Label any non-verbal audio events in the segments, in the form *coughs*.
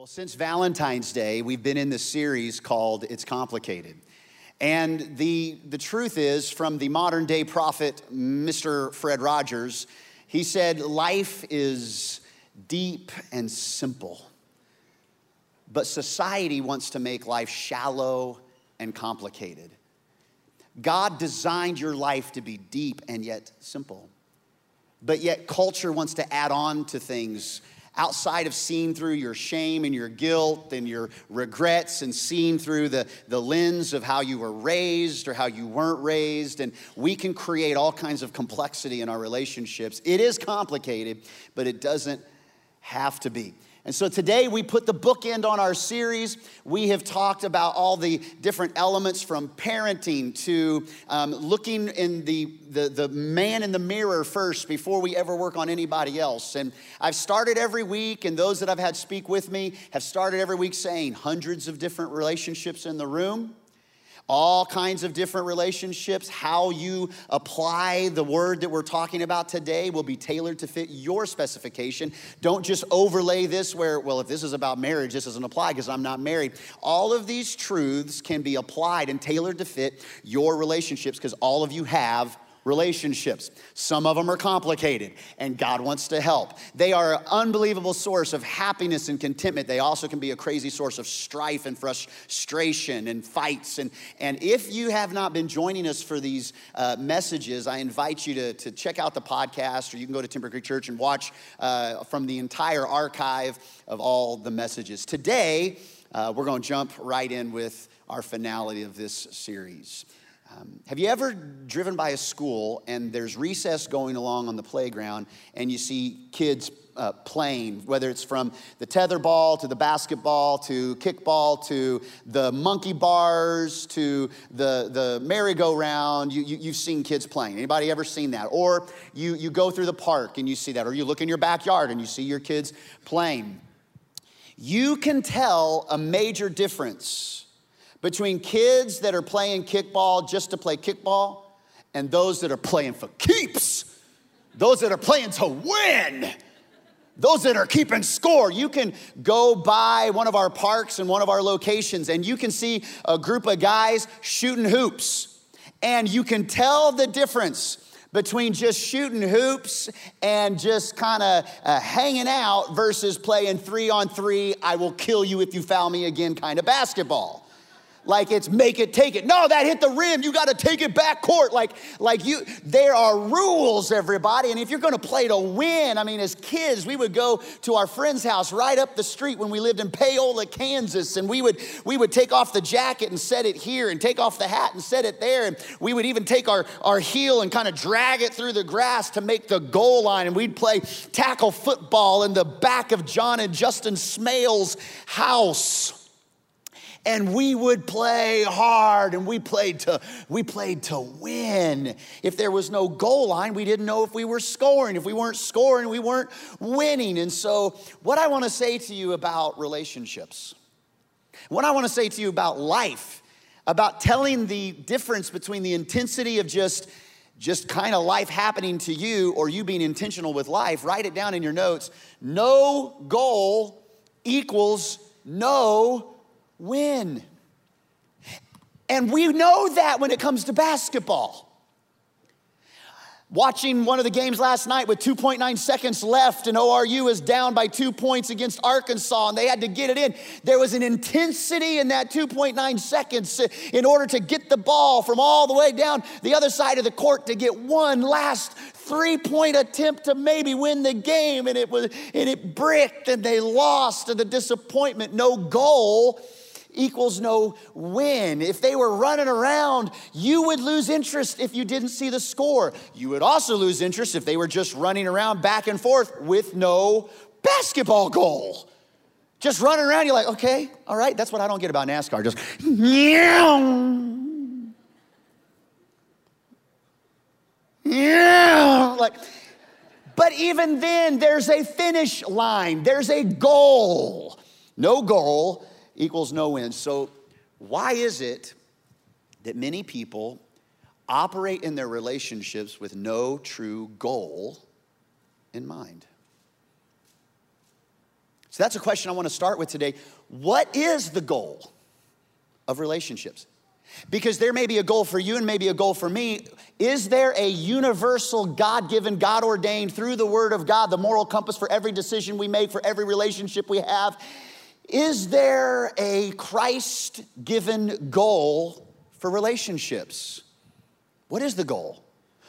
Well, since Valentine's Day, we've been in this series called It's Complicated. And the, the truth is, from the modern day prophet, Mr. Fred Rogers, he said, Life is deep and simple. But society wants to make life shallow and complicated. God designed your life to be deep and yet simple. But yet, culture wants to add on to things outside of seeing through your shame and your guilt and your regrets and seeing through the, the lens of how you were raised or how you weren't raised. And we can create all kinds of complexity in our relationships. It is complicated, but it doesn't have to be. And so today we put the bookend on our series. We have talked about all the different elements from parenting to um, looking in the, the, the man in the mirror first before we ever work on anybody else. And I've started every week, and those that I've had speak with me have started every week saying hundreds of different relationships in the room all kinds of different relationships. How you apply the word that we're talking about today will be tailored to fit your specification. Don't just overlay this where, well, if this is about marriage, this doesn't apply because I'm not married. All of these truths can be applied and tailored to fit your relationships because all of you have relationships. Some of them are complicated, and God wants to help. They are an unbelievable source of happiness and contentment. They also can be a crazy source of strife and frustration and fights. And, and if you have not been joining us for these uh, messages, I invite you to, to check out the podcast, or you can go to Timber Creek Church and watch uh, from the entire archive of all the messages. Today, uh, we're going to jump right in with our finality of this series. Um, have you ever driven by a school and there's recess going along on the playground and you see kids uh, playing, whether it's from the tether ball to the basketball to kickball to the monkey bars to the, the merry-go-round, you, you, you've seen kids playing. Anybody ever seen that? Or you, you go through the park and you see that, or you look in your backyard and you see your kids playing. You can tell a major difference between kids that are playing kickball just to play kickball and those that are playing for keeps, those that are playing to win. Those that are keeping score, you can go by one of our parks and one of our locations, and you can see a group of guys shooting hoops. And you can tell the difference between just shooting hoops and just kind of uh, hanging out versus playing three on three, I will kill you if you foul me again kind of basketball like it's make it take it. No that hit the rim you got to take it back court. Like like you there are rules everybody. And if you're going to play to win i mean as kids we would go to our friend's house right up the street when we lived in Paola kansas. And we would we would take off the jacket and set it here and take off the hat and set it there. And we would even take our our heel and kind of drag it through the grass to make the goal line. And we'd play tackle football in the back of john and justin smales house and we would play hard and we played to we played to win. If there was no goal line we didn't know if we were scoring. If we weren't scoring we weren't winning. And so what i want to say to you about relationships what i want to say to you about life about telling the difference between the intensity of just just kind of life happening to you or you being intentional with life write it down in your notes. No goal equals no win. And we know that when it comes to basketball. Watching one of the games last night with 2.9 seconds left, and ORU is down by two points against Arkansas, and they had to get it in. There was an intensity in that 2.9 seconds in order to get the ball from all the way down the other side of the court to get one last three point attempt to maybe win the game, and it was and it bricked, and they lost, and the disappointment, no goal equals no win. If they were running around, you would lose interest if you didn't see the score. You would also lose interest if they were just running around back and forth with no basketball goal. Just running around, you're like, okay, all right, that's what I don't get about NASCAR. Just, yeah, like, but even then, there's a finish line, there's a goal. No goal equals no win. So, why is it that many people operate in their relationships with no true goal in mind? So that's a question I want to start with today. What is the goal of relationships? Because there may be a goal for you and maybe a goal for me. Is there a universal, God given, God ordained, through the Word of God, the moral compass for every decision we make, for every relationship we have? Is there a Christ given goal for relationships? What is the goal?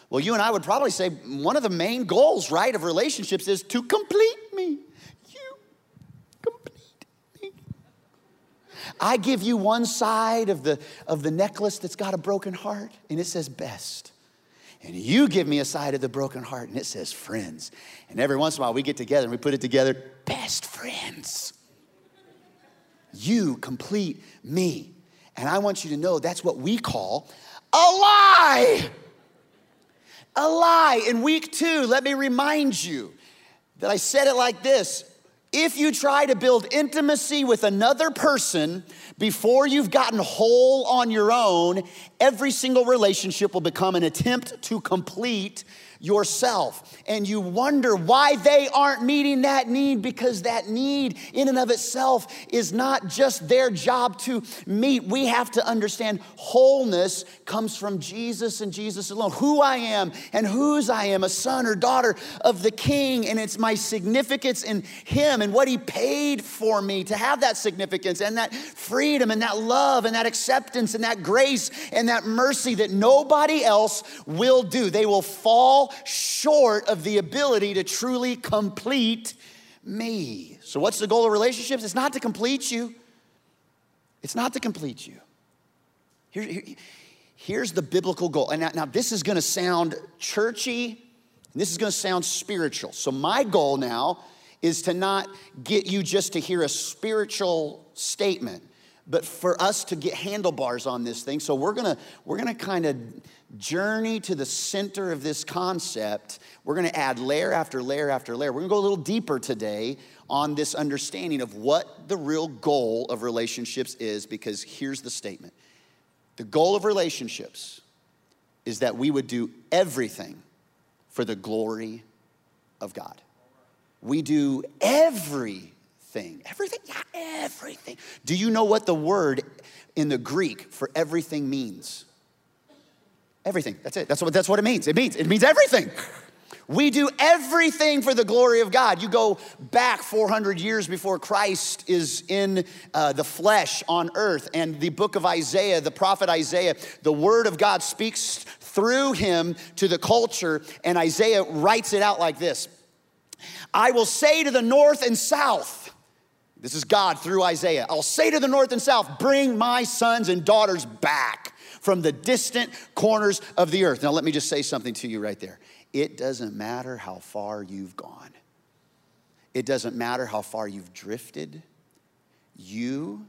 Well, you and I would probably say one of the main goals, right, of relationships is to complete me. You complete me. I give you one side of the, of the necklace that's got a broken heart, and it says best. And you give me a side of the broken heart, and it says friends. And every once in a while, we get together and we put it together best friends. You complete me. And I want you to know that's what we call a lie. A lie. In week two, let me remind you that I said it like this if you try to build intimacy with another person before you've gotten whole on your own, every single relationship will become an attempt to complete yourself. And you wonder why they aren't meeting that need because that need, in and of itself, is not just their job to meet. We have to understand wholeness comes from Jesus and Jesus alone. Who I am and whose I am, a son or daughter of the King. And it's my significance in Him and what He paid for me to have that significance and that freedom and that love and that acceptance and that grace and that mercy that nobody else will do. They will fall short of the ability to truly complete me. So, what's the goal of relationships? It's not to complete you, it's not to complete you. Here, here, here's the biblical goal. And now, now this is gonna sound churchy, this is gonna sound spiritual. So, my goal now is to not get you just to hear a spiritual statement but for us to get handlebars on this thing so we're gonna we're gonna kind of journey to the center of this concept, we're going to add layer after layer after layer. We're going to go a little deeper today on this understanding of what the real goal of relationships is, because here's the statement The goal of relationships is that we would do everything for the glory of God. We do everything, everything, yeah, everything. Do you know what the word in the Greek for everything means? Everything. That's it. That's what, that's what it means. It means it means everything. We do everything for the glory of God. You go back 400 years before Christ is in uh, the flesh on earth, and the book of Isaiah, the prophet Isaiah, the word of God speaks through him to the culture, and Isaiah writes it out like this I will say to the north and south, this is God through Isaiah, I'll say to the north and south, bring my sons and daughters back from the distant corners of the earth. Now, let me just say something to you right there. It doesn't matter how far you've gone, it doesn't matter how far you've drifted. You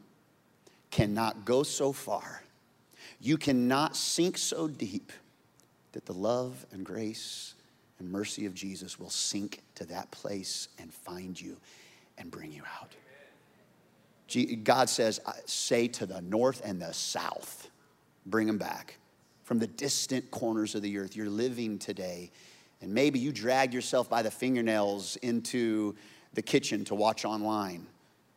cannot go so far, you cannot sink so deep that the love and grace and mercy of Jesus will sink to that place and find you and bring you out. God says, say to the north and the south bring them back from the distant corners of the earth. You're living today, and maybe you drag yourself by the fingernails into the kitchen to watch online.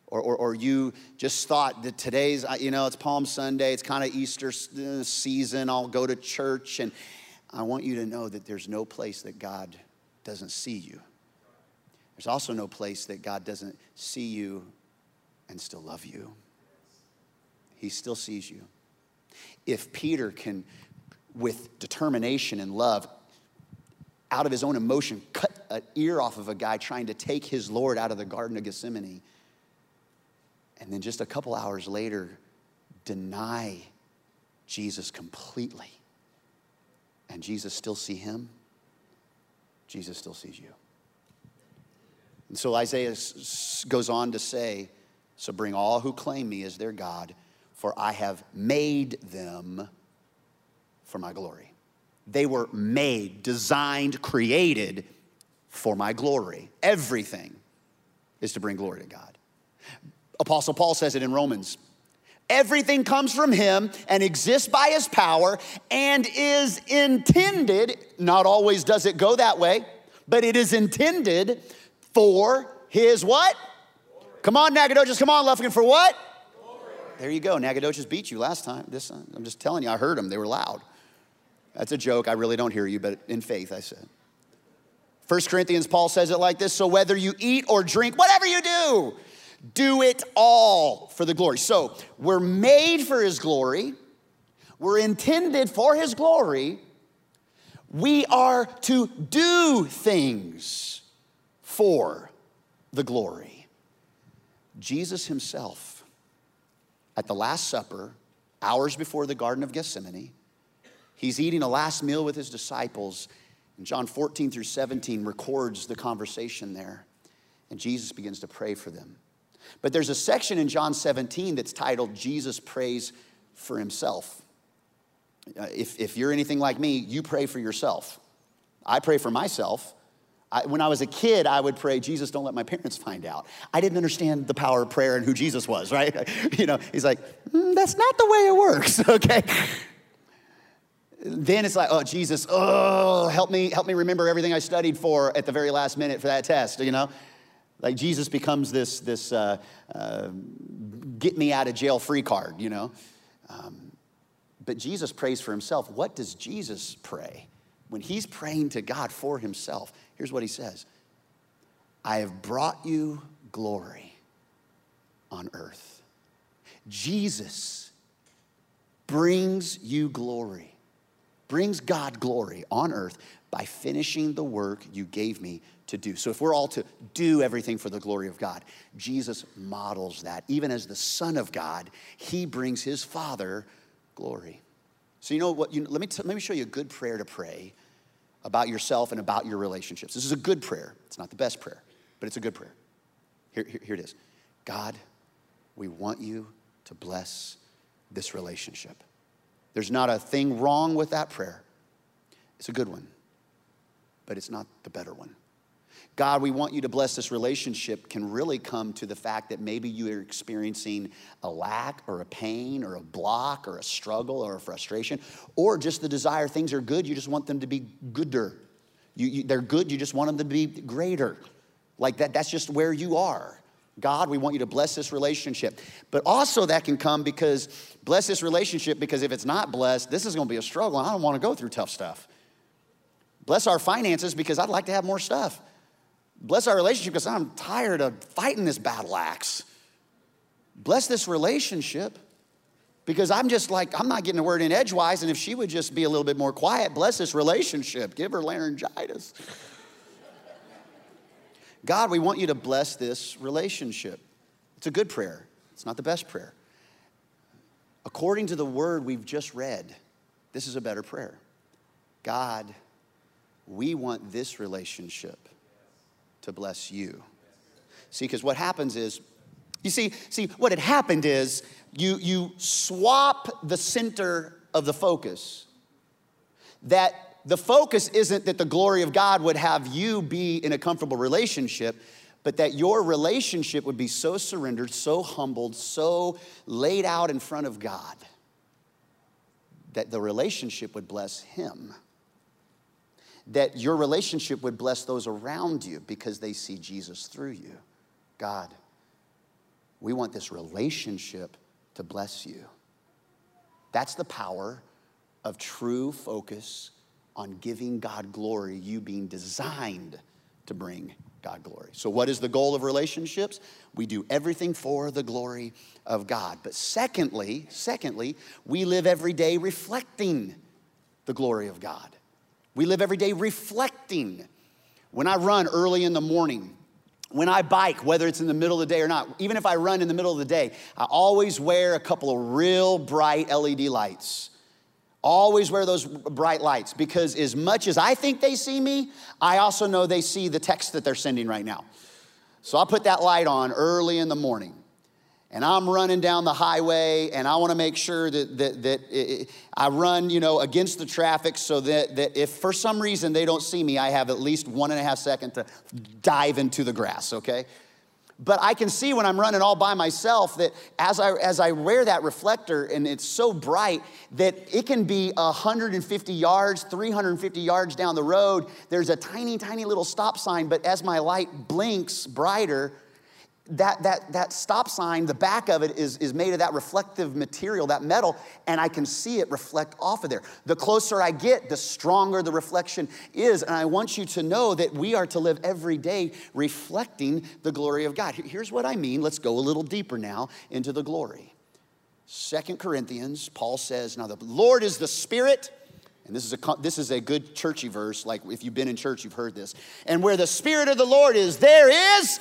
Or, or, or you just thought that today's, you know, it's Palm Sunday, it's kind of Easter uh, season, I'll go to church. And I want you to know that there's no place that God doesn't see you. There's also no place that God doesn't see you and still love you. He still sees you if Peter can, with determination and love, out of his own emotion, cut an ear off of a guy trying to take his Lord out of the Garden of Gethsemane, and then just a couple hours later, deny Jesus completely, and Jesus still see him, Jesus still sees you. And so Isaiah goes on to say, So bring all who claim me as their God for I have made them for my glory. They were made, designed, created for my glory. Everything is to bring glory to God. Apostle Paul says it in Romans. Everything comes from him and exists by his power and is intended, not always does it go that way, but it is intended for his what? Come on, Nacogdoches, come on, Lufkin, for what? There you go. Nacogdoches beat you last time. This, I'm just telling you, I heard them. They were loud. That's a joke. I really don't hear you, but in faith, I said. First Corinthians, Paul says it like this So whether you eat or drink, whatever you do, do it all for the glory. So we're made for his glory, we're intended for his glory. We are to do things for the glory. Jesus himself, at the Last Supper, hours before the Garden of Gethsemane, he's eating a last meal with his disciples. And John 14 through 17 records the conversation there. And Jesus begins to pray for them. But there's a section in John 17 that's titled Jesus Prays for Himself. Uh, if, if you're anything like me, you pray for yourself. I pray for myself. I, when I was a kid, I would pray, Jesus, don't let my parents find out. I didn't understand the power of prayer and who Jesus was, right? *laughs* you know, he's like, mm, that's not the way it works, *laughs* okay? then it's like, oh, Jesus, oh, help me, help me remember everything I studied for at the very last minute for that test, you know? Like Jesus becomes this, this uh, uh, get me out of jail free card, you know? Um, but Jesus prays for himself. What does Jesus pray? When he's praying to God for himself, here's what he says I have brought you glory on earth. Jesus brings you glory, brings God glory on earth by finishing the work you gave me to do. So, if we're all to do everything for the glory of God, Jesus models that. Even as the Son of God, he brings his Father glory. So, you know what? You, let, me t- let me show you a good prayer to pray about yourself and about your relationships. This is a good prayer. It's not the best prayer, but it's a good prayer. Here, here, here it is God, we want you to bless this relationship. There's not a thing wrong with that prayer. It's a good one, but it's not the better one. God, we want you to bless this relationship can really come to the fact that maybe you are experiencing a lack or a pain or a block or a struggle or a frustration or just the desire things are good, you just want them to be gooder. You, you, they're good, you just want them to be greater. Like that, that's just where you are. God, we want you to bless this relationship. But also, that can come because bless this relationship because if it's not blessed, this is going to be a struggle. I don't want to go through tough stuff. Bless our finances because I'd like to have more stuff. Bless our relationship because I'm tired of fighting this battle axe. Bless this relationship because I'm just like, I'm not getting a word in edgewise. And if she would just be a little bit more quiet, bless this relationship, give her laryngitis. God, we want you to bless this relationship. It's a good prayer, it's not the best prayer. According to the word we've just read, this is a better prayer. God, we want this relationship to bless you. See, because what happens is, you see, see, what had happened is you, you swap the center of the focus. That the focus isn't that the glory of God would have you be in a comfortable relationship, but that your relationship would be so surrendered, so humbled, so laid out in front of God that the relationship would bless Him that your relationship would bless those around you because they see Jesus through you. God, we want this relationship to bless you. That's the power of true focus on giving God glory, you being designed to bring God glory. So, what is the goal of relationships? We do everything for the glory of God. But secondly, secondly, we live every day reflecting the glory of God. We live every day reflecting. When I run early in the morning, when I bike, whether it's in the middle of the day or not, even if I run in the middle of the day, I always wear a couple of real bright LED lights. Always wear those bright lights because, as much as I think they see me, I also know they see the text that they're sending right now. So I put that light on early in the morning and I'm running down the highway and I want to make sure that, that, that it, I run, you know, against the traffic so that, that if for some reason they don't see me, I have at least one and a half second to dive into the grass, okay? But I can see when I'm running all by myself that as I, as I wear that reflector and it's so bright that it can be 150 yards, 350 yards down the road. There's a tiny, tiny little stop sign, but as my light blinks brighter, that, that, that stop sign, the back of it is, is made of that reflective material, that metal, and I can see it reflect off of there. The closer I get, the stronger the reflection is. And I want you to know that we are to live every day reflecting the glory of God. Here's what I mean. Let's go a little deeper now into the glory. Second Corinthians, Paul says, Now the Lord is the Spirit. And this is, a, this is a good churchy verse. Like if you've been in church, you've heard this. And where the Spirit of the Lord is, there is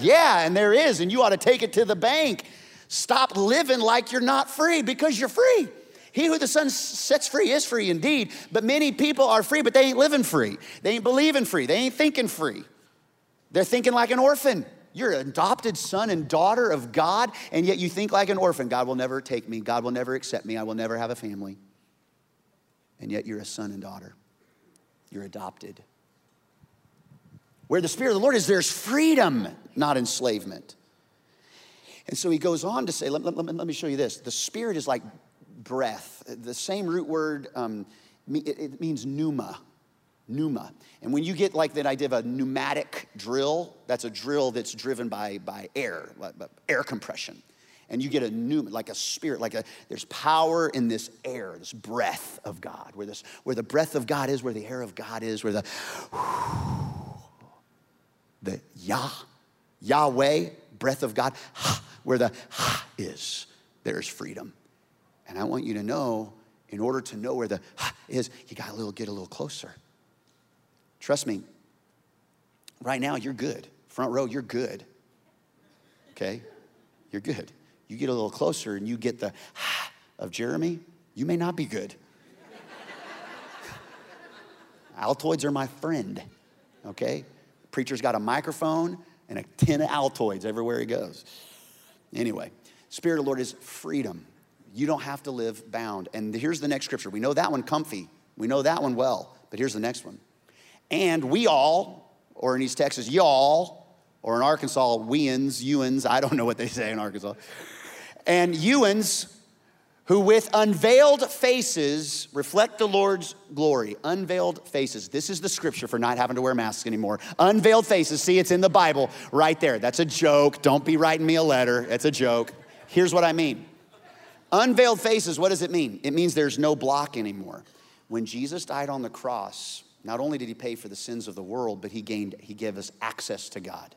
yeah, and there is, and you ought to take it to the bank. Stop living like you're not free because you're free. He who the Son sets free is free indeed, but many people are free, but they ain't living free. They ain't believing free. They ain't thinking free. They're thinking like an orphan. You're an adopted son and daughter of God, and yet you think like an orphan. God will never take me. God will never accept me. I will never have a family. And yet you're a son and daughter. You're adopted. Where the Spirit of the Lord is, there's freedom, not enslavement. And so he goes on to say, let, let, let me show you this. The Spirit is like breath. The same root word, um, it, it means pneuma, pneuma. And when you get like that idea of a pneumatic drill, that's a drill that's driven by, by air, air compression. And you get a new, like a spirit, like a, there's power in this air, this breath of God, where, this, where the breath of God is, where the air of God is, where the, whew, the Yah, Yahweh, breath of God, where the ha is, there's freedom. And I want you to know, in order to know where the ha is, you got to little, get a little closer. Trust me, right now you're good. Front row, you're good. Okay? You're good. You get a little closer and you get the ha of Jeremy, you may not be good. *laughs* Altoids are my friend, okay? Preacher's got a microphone and a tin of Altoids everywhere he goes. Anyway, Spirit of the Lord is freedom. You don't have to live bound. And here's the next scripture. We know that one comfy. We know that one well. But here's the next one. And we all, or in East Texas, y'all, or in Arkansas, weans, Ewans, I don't know what they say in Arkansas. And Ewans who with unveiled faces reflect the Lord's glory. Unveiled faces. This is the scripture for not having to wear masks anymore. Unveiled faces. See, it's in the Bible right there. That's a joke. Don't be writing me a letter. It's a joke. Here's what I mean. Unveiled faces, what does it mean? It means there's no block anymore. When Jesus died on the cross, not only did he pay for the sins of the world, but he gained he gave us access to God.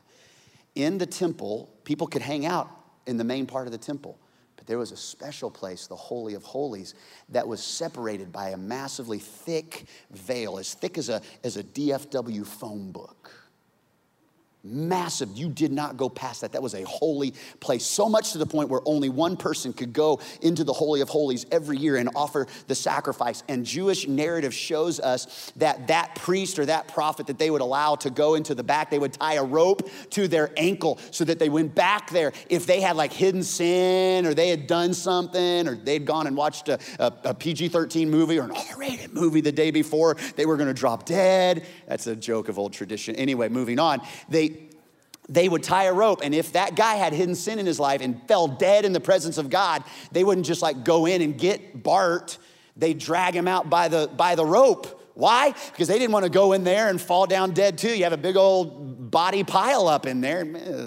In the temple, people could hang out in the main part of the temple there was a special place, the Holy of Holies, that was separated by a massively thick veil, as thick as a, as a DFW phone book massive. You did not go past that. That was a holy place. So much to the point where only one person could go into the Holy of Holies every year and offer the sacrifice. And Jewish narrative shows us that that priest or that prophet that they would allow to go into the back, they would tie a rope to their ankle so that they went back there if they had like hidden sin or they had done something or they'd gone and watched a, a, a PG 13 movie or an R rated movie the day before, they were gonna drop dead. That's a joke of old tradition. Anyway, moving on. They they would tie a rope. And if that guy had hidden sin in his life and fell dead in the presence of God, they wouldn't just like go in and get Bart. They'd drag him out by the, by the rope. Why? Because they didn't want to go in there and fall down dead too. You have a big old body pile up in there.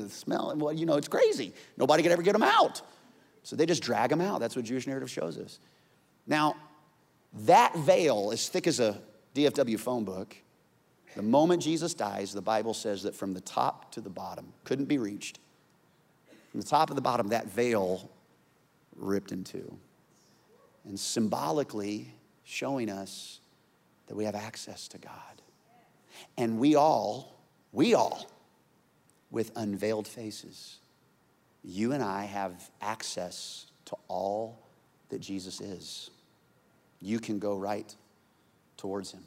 Smell, well, you know, it's crazy. Nobody could ever get him out. So they just drag him out. That's what Jewish narrative shows us. Now, that veil, as thick as a DFW phone book, the moment Jesus dies, the Bible says that from the top to the bottom, couldn't be reached. From the top of the bottom, that veil ripped in two. And symbolically showing us that we have access to God. And we all, we all, with unveiled faces, you and I have access to all that Jesus is. You can go right towards him.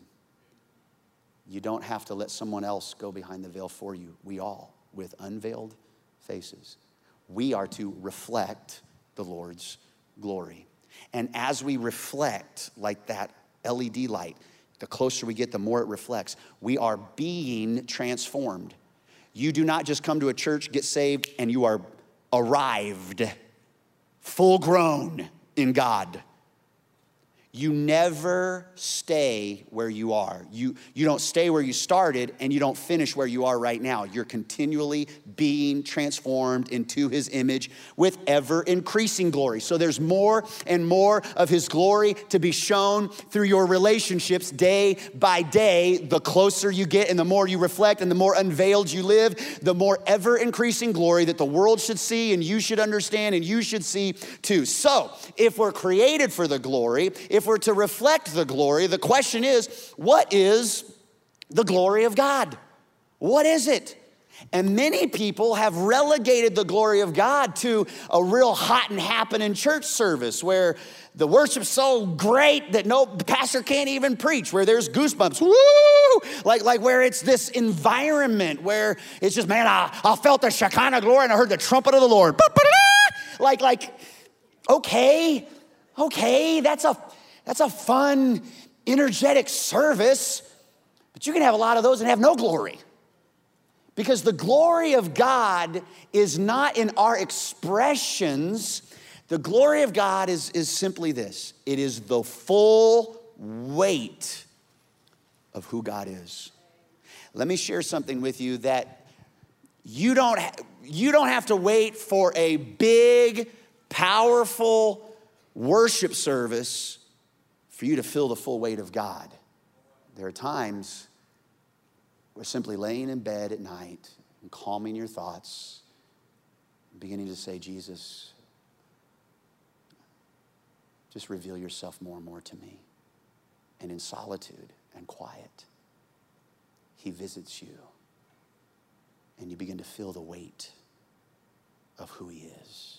You don't have to let someone else go behind the veil for you. We all, with unveiled faces, we are to reflect the Lord's glory. And as we reflect like that LED light, the closer we get, the more it reflects. We are being transformed. You do not just come to a church, get saved, and you are arrived, full grown in God. You never stay where you are. You, you don't stay where you started and you don't finish where you are right now. You're continually being transformed into his image with ever increasing glory. So there's more and more of his glory to be shown through your relationships day by day. The closer you get and the more you reflect and the more unveiled you live, the more ever increasing glory that the world should see and you should understand and you should see too. So if we're created for the glory, if if we're to reflect the glory, the question is what is the glory of God? What is it? And many people have relegated the glory of God to a real hot and happening church service where the worship's so great that no pastor can't even preach, where there's goosebumps, woo! Like, like where it's this environment where it's just, man, I, I felt the Shekinah glory and I heard the trumpet of the Lord. Like, like, okay, okay, that's a that's a fun, energetic service, but you can have a lot of those and have no glory. Because the glory of God is not in our expressions. The glory of God is, is simply this it is the full weight of who God is. Let me share something with you that you don't, ha- you don't have to wait for a big, powerful worship service for you to feel the full weight of God. There are times where simply laying in bed at night and calming your thoughts, beginning to say, Jesus, just reveal yourself more and more to me. And in solitude and quiet, He visits you. And you begin to feel the weight of who He is.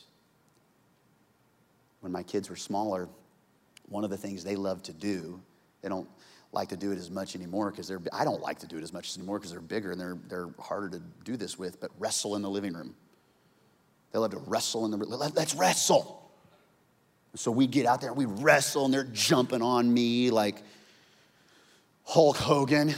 When my kids were smaller, one of the things they love to do, they don't like to do it as much anymore because they're, I don't like to do it as much anymore because they're bigger and they're, they're harder to do this with, but wrestle in the living room. They love to wrestle in the, let's wrestle. So we get out there, we wrestle, and they're jumping on me like Hulk Hogan.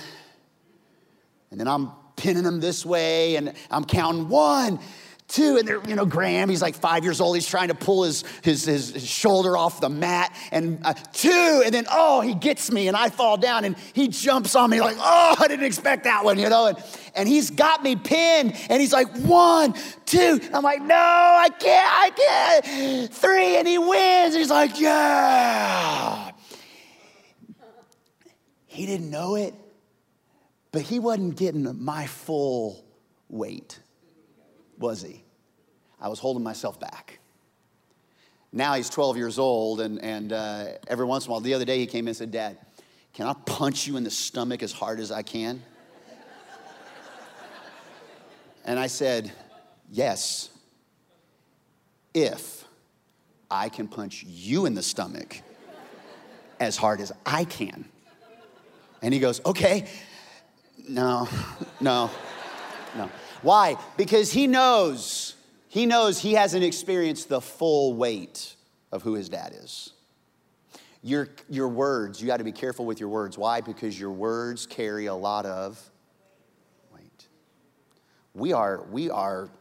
And then I'm pinning them this way, and I'm counting one, Two, and they're, you know, Graham, he's like five years old. He's trying to pull his, his, his, shoulder off the mat. And uh, two, and then, oh, he gets me and I fall down and he jumps on me like, oh, I didn't expect that one, you know? And, and he's got me pinned and he's like, one, two. I'm like, no, I can't, I can't. Three, and he wins. He's like, yeah. He didn't know it, but he wasn't getting my full weight was he? I was holding myself back. Now he's 12 years old, and, and uh, every once in a while, the other day he came in and said, Dad, can I punch you in the stomach as hard as I can? *laughs* and I said, Yes, if I can punch you in the stomach as hard as I can. And he goes, Okay, no, no, no. Why? Because he knows, he knows he hasn't experienced the full weight of who his dad is. Your, your words, you got to be careful with your words. Why? Because your words carry a lot of weight. We are, we are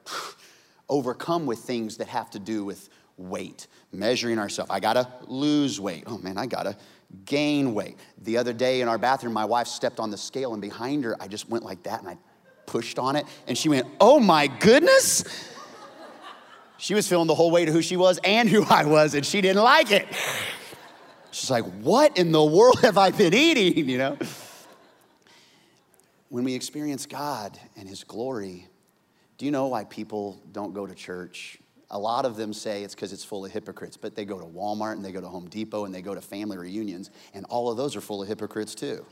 overcome with things that have to do with weight, measuring ourselves. I gotta lose weight. Oh man, I gotta gain weight. The other day in our bathroom, my wife stepped on the scale, and behind her, I just went like that, and I pushed on it, and she went, Oh my goodness. She was feeling the whole weight of who she was and who I was, and she didn't like it. She's like, What in the world have I been eating? *laughs* You know? When we experience God and His glory, do you know why people don't go to church? A lot of them say it's because it's full of hypocrites, but they go to Walmart and they go to Home Depot and they go to family reunions, and all of those are full of hypocrites too.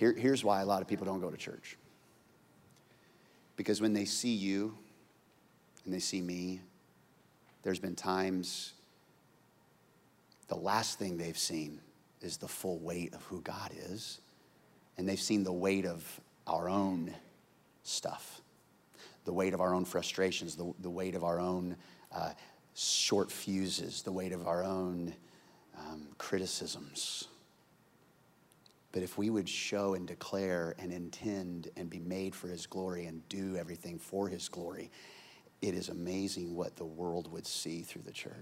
Here, here's why a lot of people don't go to church. Because when they see you and they see me, there's been times the last thing they've seen is the full weight of who God is. And they've seen the weight of our own stuff, the weight of our own frustrations, the, the weight of our own uh, short fuses, the weight of our own um, criticisms. But if we would show and declare and intend and be made for his glory and do everything for his glory, it is amazing what the world would see through the church.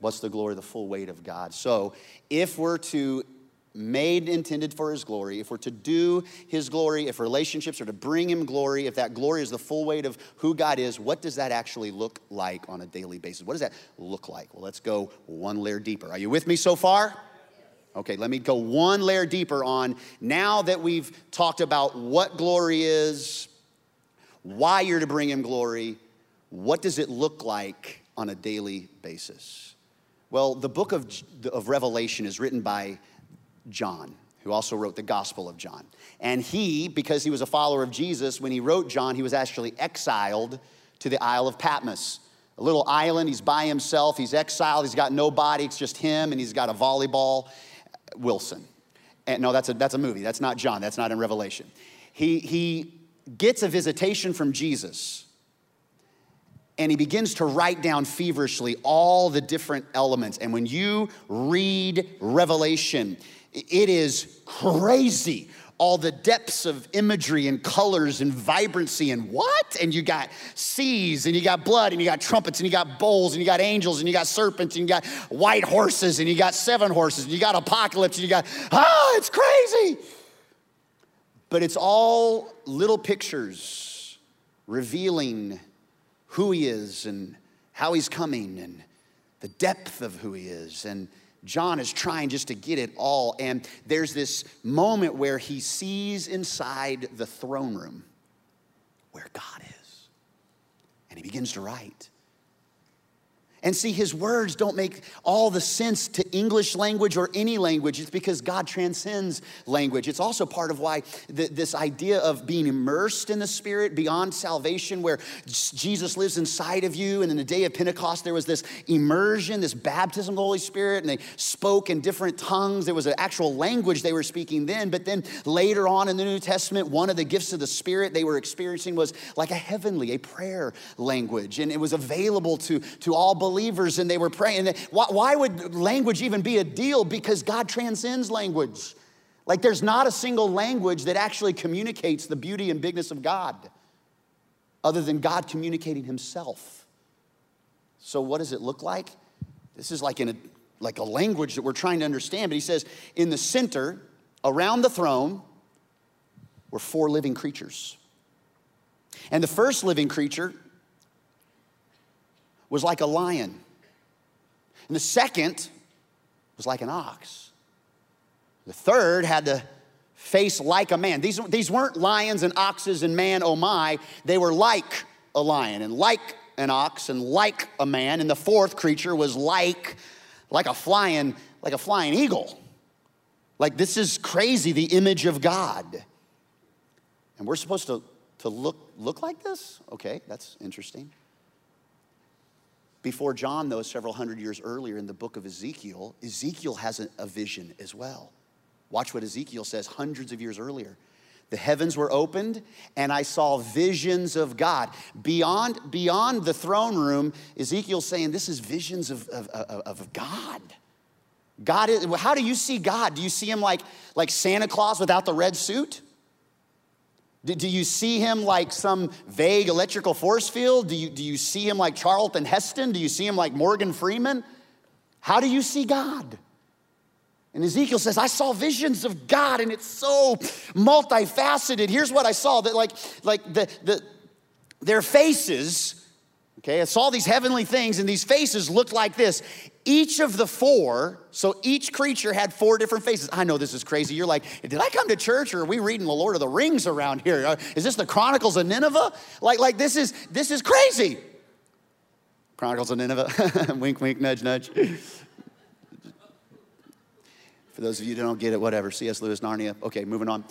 What's the glory? The full weight of God. So if we're to made intended for his glory, if we're to do his glory, if relationships are to bring him glory, if that glory is the full weight of who God is, what does that actually look like on a daily basis? What does that look like? Well, let's go one layer deeper. Are you with me so far? Okay, let me go one layer deeper on now that we've talked about what glory is, why you're to bring him glory, what does it look like on a daily basis? Well, the book of, of Revelation is written by John, who also wrote the Gospel of John. And he, because he was a follower of Jesus, when he wrote John, he was actually exiled to the Isle of Patmos. A little island, he's by himself, he's exiled, he's got nobody, it's just him, and he's got a volleyball. Wilson. And no, that's a, that's a movie, that's not John, that's not in Revelation. He, he gets a visitation from Jesus and he begins to write down feverishly all the different elements. And when you read Revelation, it is crazy all the depths of imagery and colors and vibrancy and what? And you got seas and you got blood and you got trumpets and you got bowls and you got angels and you got serpents and you got white horses and you got seven horses and you got apocalypse and you got, ah, it's crazy. But it's all little pictures revealing who he is and how he's coming and the depth of who he is and John is trying just to get it all. And there's this moment where he sees inside the throne room where God is. And he begins to write. And see, his words don't make all the sense to English language or any language. It's because God transcends language. It's also part of why the, this idea of being immersed in the Spirit beyond salvation, where Jesus lives inside of you. And in the day of Pentecost, there was this immersion, this baptism of the Holy Spirit, and they spoke in different tongues. There was an actual language they were speaking then. But then later on in the New Testament, one of the gifts of the Spirit they were experiencing was like a heavenly, a prayer language. And it was available to, to all believers believers and they were praying. Why, why would language even be a deal? Because God transcends language. Like there's not a single language that actually communicates the beauty and bigness of God other than God communicating himself. So what does it look like? This is like in a like a language that we're trying to understand, but he says in the center around the throne were four living creatures. And the first living creature was like a lion. And the second was like an ox. The third had the face like a man. These, these weren't lions and oxes and man, oh my. They were like a lion and like an ox and like a man. And the fourth creature was like, like a flying, like a flying eagle. Like this is crazy, the image of God. And we're supposed to, to look, look like this? Okay, that's interesting. Before John, though, several hundred years earlier in the book of Ezekiel, Ezekiel has a, vision as well. Watch what Ezekiel says hundreds of years earlier. The heavens were opened, and I saw visions of God. Beyond, beyond the throne room, Ezekiel's saying this is visions of, of, of, of God. God is, how do you see God? Do you see him like, like Santa Claus without the red suit? Do you see him like some vague electrical force field? Do you, do you see him like Charlton Heston? Do you see him like Morgan Freeman? How do you see God? And Ezekiel says, I saw visions of God and it's so multifaceted. Here's what I saw that like, like the, the, their faces, okay, I saw these heavenly things and these faces looked like this. Each of the four, so each creature had four different faces. I know this is crazy. You're like, did I come to church or are we reading the Lord of the Rings around here? Uh, this the Chronicles of Nineveh? Like, like this is this is crazy. Chronicles of Nineveh. *laughs* wink, wink, nudge, nudge. For those of you who don't get it, whatever. C.S. Lewis, Narnia. Okay, moving on.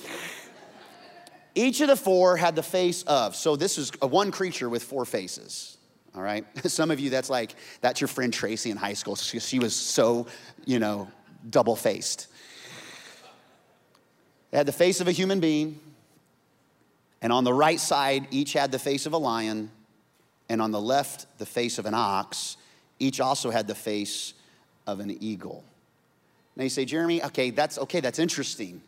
Each of the four had the face of. So this is a one creature with four faces all right? *laughs* Some of you, that's like, that's your friend Tracy in high school. She, she was so, you know, double faced. They had the face of a human being, and on the right side, each had the face of a lion, and on the left, the face of an ox. Each also had the face of an eagle. Now you say, Jeremy, okay, that's okay, that's interesting.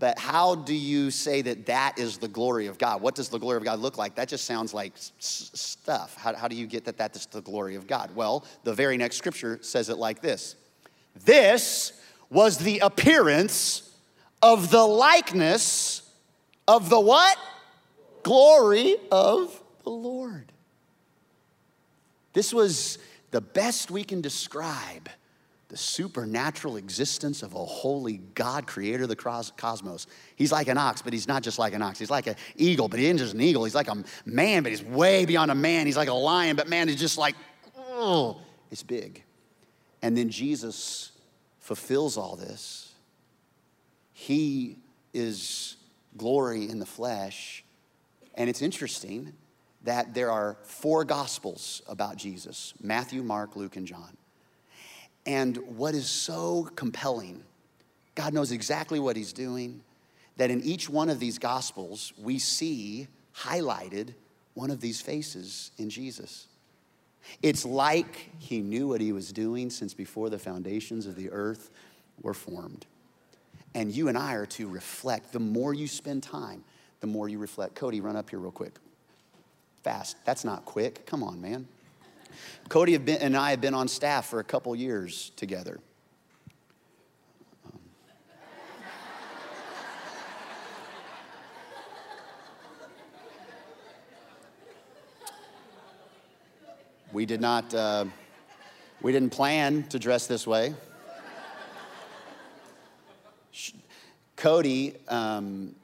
But how do you say that that is the glory of God? What does the glory of God look like? That just sounds like s- stuff. How, how do you get that that's the glory of God? Well, the very next scripture says it like this This was the appearance of the likeness of the what? Glory of the Lord. This was the best we can describe the supernatural existence of a holy God, creator of the cosmos. He's like an ox, but he's not just like an ox. He's like an eagle, but he isn't just an eagle. He's like a man, but he's way beyond a man. He's like a lion, but man is just like, oh, it's big. And then Jesus fulfills all this. He is glory in the flesh. And it's interesting that there are four gospels about Jesus Matthew, Mark, Luke, and John. And what is so compelling, God knows exactly what He's doing, that in each one of these gospels, we see highlighted one of these faces in Jesus. It's like He knew what He was doing since before the foundations of the earth were formed. And you and I are to reflect. The more you spend time, the more you reflect. Cody, run up here real quick. Fast. That's not quick. Come on, man. Cody and I have been on staff for a couple years together. we did not, uh, we didn't plan to dress this way. Cody, um,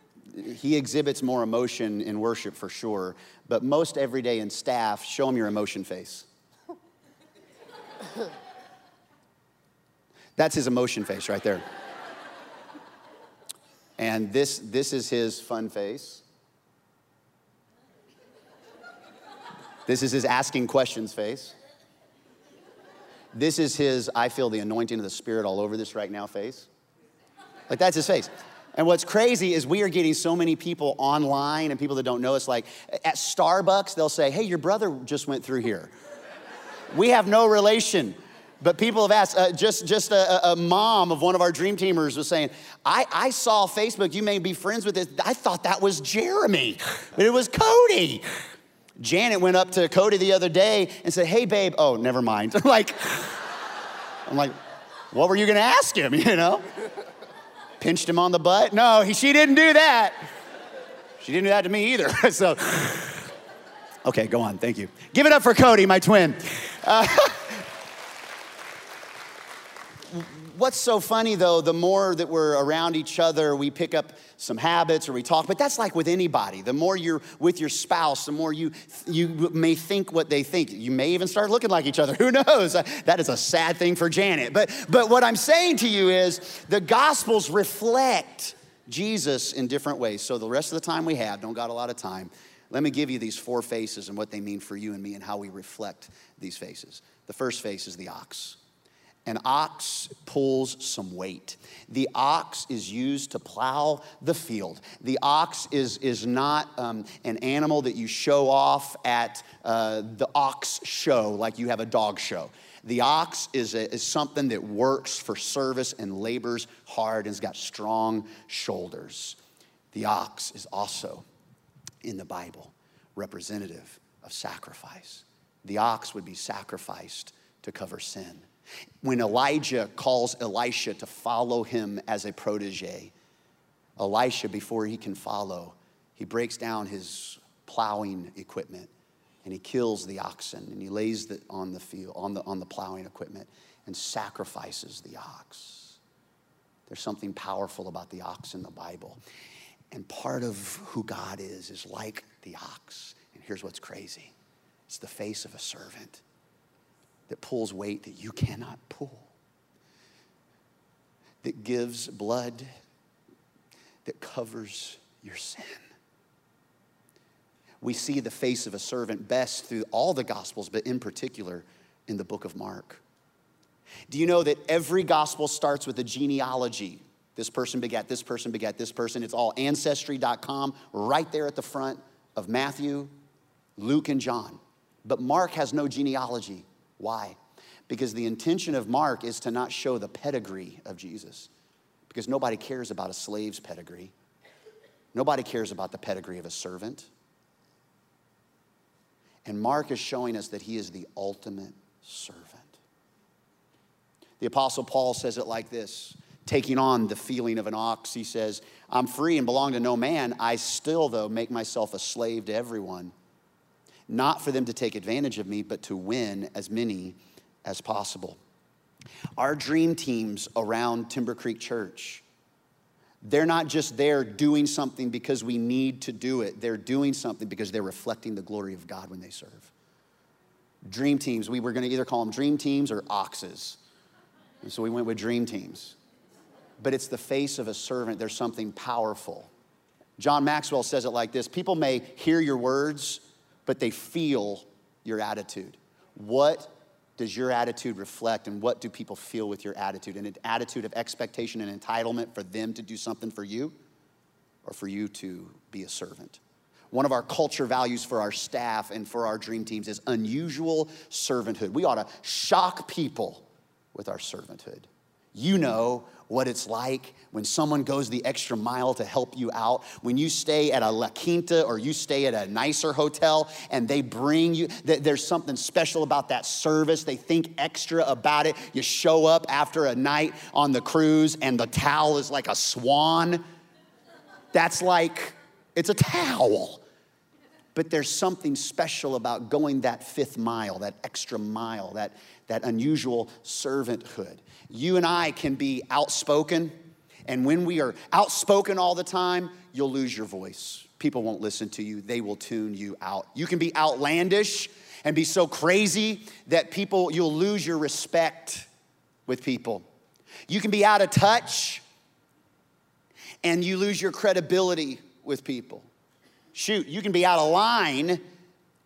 he exhibits more emotion in worship for sure, but most every day in staff, show him your emotion face. *coughs* That's his emotion face right there. And this, this is his fun face. This is his asking questions face. This is his I feel the anointing of the Spirit all over this right now face. Like that's his face. And what's crazy is we are getting so many people online and people that don't know us. Like at Starbucks, they'll say, Hey, your brother just went through here. We have no relation. But people have asked, uh, just, just a, a, mom of one of our dream teamers was saying, I, I saw Facebook, you may be friends with this. I thought that was Jeremy, but it was Cody. Janet went up to Cody the other day and said, Hey, babe. Oh, never mind. I'm *laughs* like, I'm like, what were you gonna ask him, *laughs* you know? Pinched him on the butt? No, he, she didn't do that. She didn't do that to me either. *laughs* so, okay, go on. Thank you. Give it up for Cody, my twin. *laughs* What's so funny though, the more that we're around each other, we pick up some habits or we talk, but that's like with anybody. The more you're with your spouse, the more you, you may think what they think. You may even start looking like each other. *laughs* Who knows? That is a sad thing for Janet. But, but what I'm saying to you is the Gospels reflect Jesus in different ways. So the rest of the time we have, don't got a lot of time, let me give you these four faces and what they mean for you and me and how we reflect these faces. The first face is the ox. An ox pulls some weight. The ox is used to plow the field. The ox is, is not um, an animal that you show off at uh, the ox show like you have a dog show. The ox is, a, is something that works for service and labors hard and has got strong shoulders. The ox is also in the Bible representative of sacrifice. The ox would be sacrificed to cover sin. When Elijah calls Elisha to follow him as a protege, Elisha, before he can follow, he breaks down his plowing equipment and he kills the oxen and he lays it on the field, on the, on the plowing equipment and sacrifices the ox. There's something powerful about the ox in the Bible. And part of who God is is like the ox. And here's what's crazy it's the face of a servant that pulls weight that you cannot pull, that gives blood that covers your sin. We see the face of a servant best through all the Gospels, but in particular in the book of Mark. Do you know that every gospel starts with a genealogy? This person begat this person begat this person. It's all ancestry.com right there at the front of Matthew, Luke, and John. But Mark has no genealogy. Why? Because the intention of Mark is to not show the pedigree of Jesus because nobody cares about a slave's pedigree. Nobody cares about the pedigree of a servant. And Mark is showing us that he is the ultimate servant. The Apostle Paul says it like this taking on the feeling of an ox, he says, I'm free and belong to no man. I still, though, make myself a slave to everyone, not for them to take advantage of me, but to win as many as possible. Our dream teams around Timber Creek Church, they're not just there doing something because we need to do it. They're doing something because they're reflecting the glory of God when they serve. Dream teams, we were going to either call them dream teams or oxes. And so we went with dream teams. But it's the face of a servant. There's something powerful. John Maxwell says it like this People may hear your words, but they feel your attitude. What does your attitude reflect, and what do people feel with your attitude? And An attitude of expectation and entitlement for them to do something for you, or for you to be a servant? One of our culture values for our staff and for our dream teams is unusual servanthood. We ought to shock people with our servanthood. You know what it's like when someone goes the extra mile to help you out. When you stay at a La Quinta or you stay at a nicer hotel and they bring you, there's something special about that service. They think extra about it. You show up after a night on the cruise and the towel is like a swan. That's like, it's a towel. But there's something special about going that fifth mile, that extra mile, that, that unusual servanthood. You and I can be outspoken, and when we are outspoken all the time, you'll lose your voice. People won't listen to you, they will tune you out. You can be outlandish and be so crazy that people, you'll lose your respect with people. You can be out of touch and you lose your credibility with people. Shoot, you can be out of line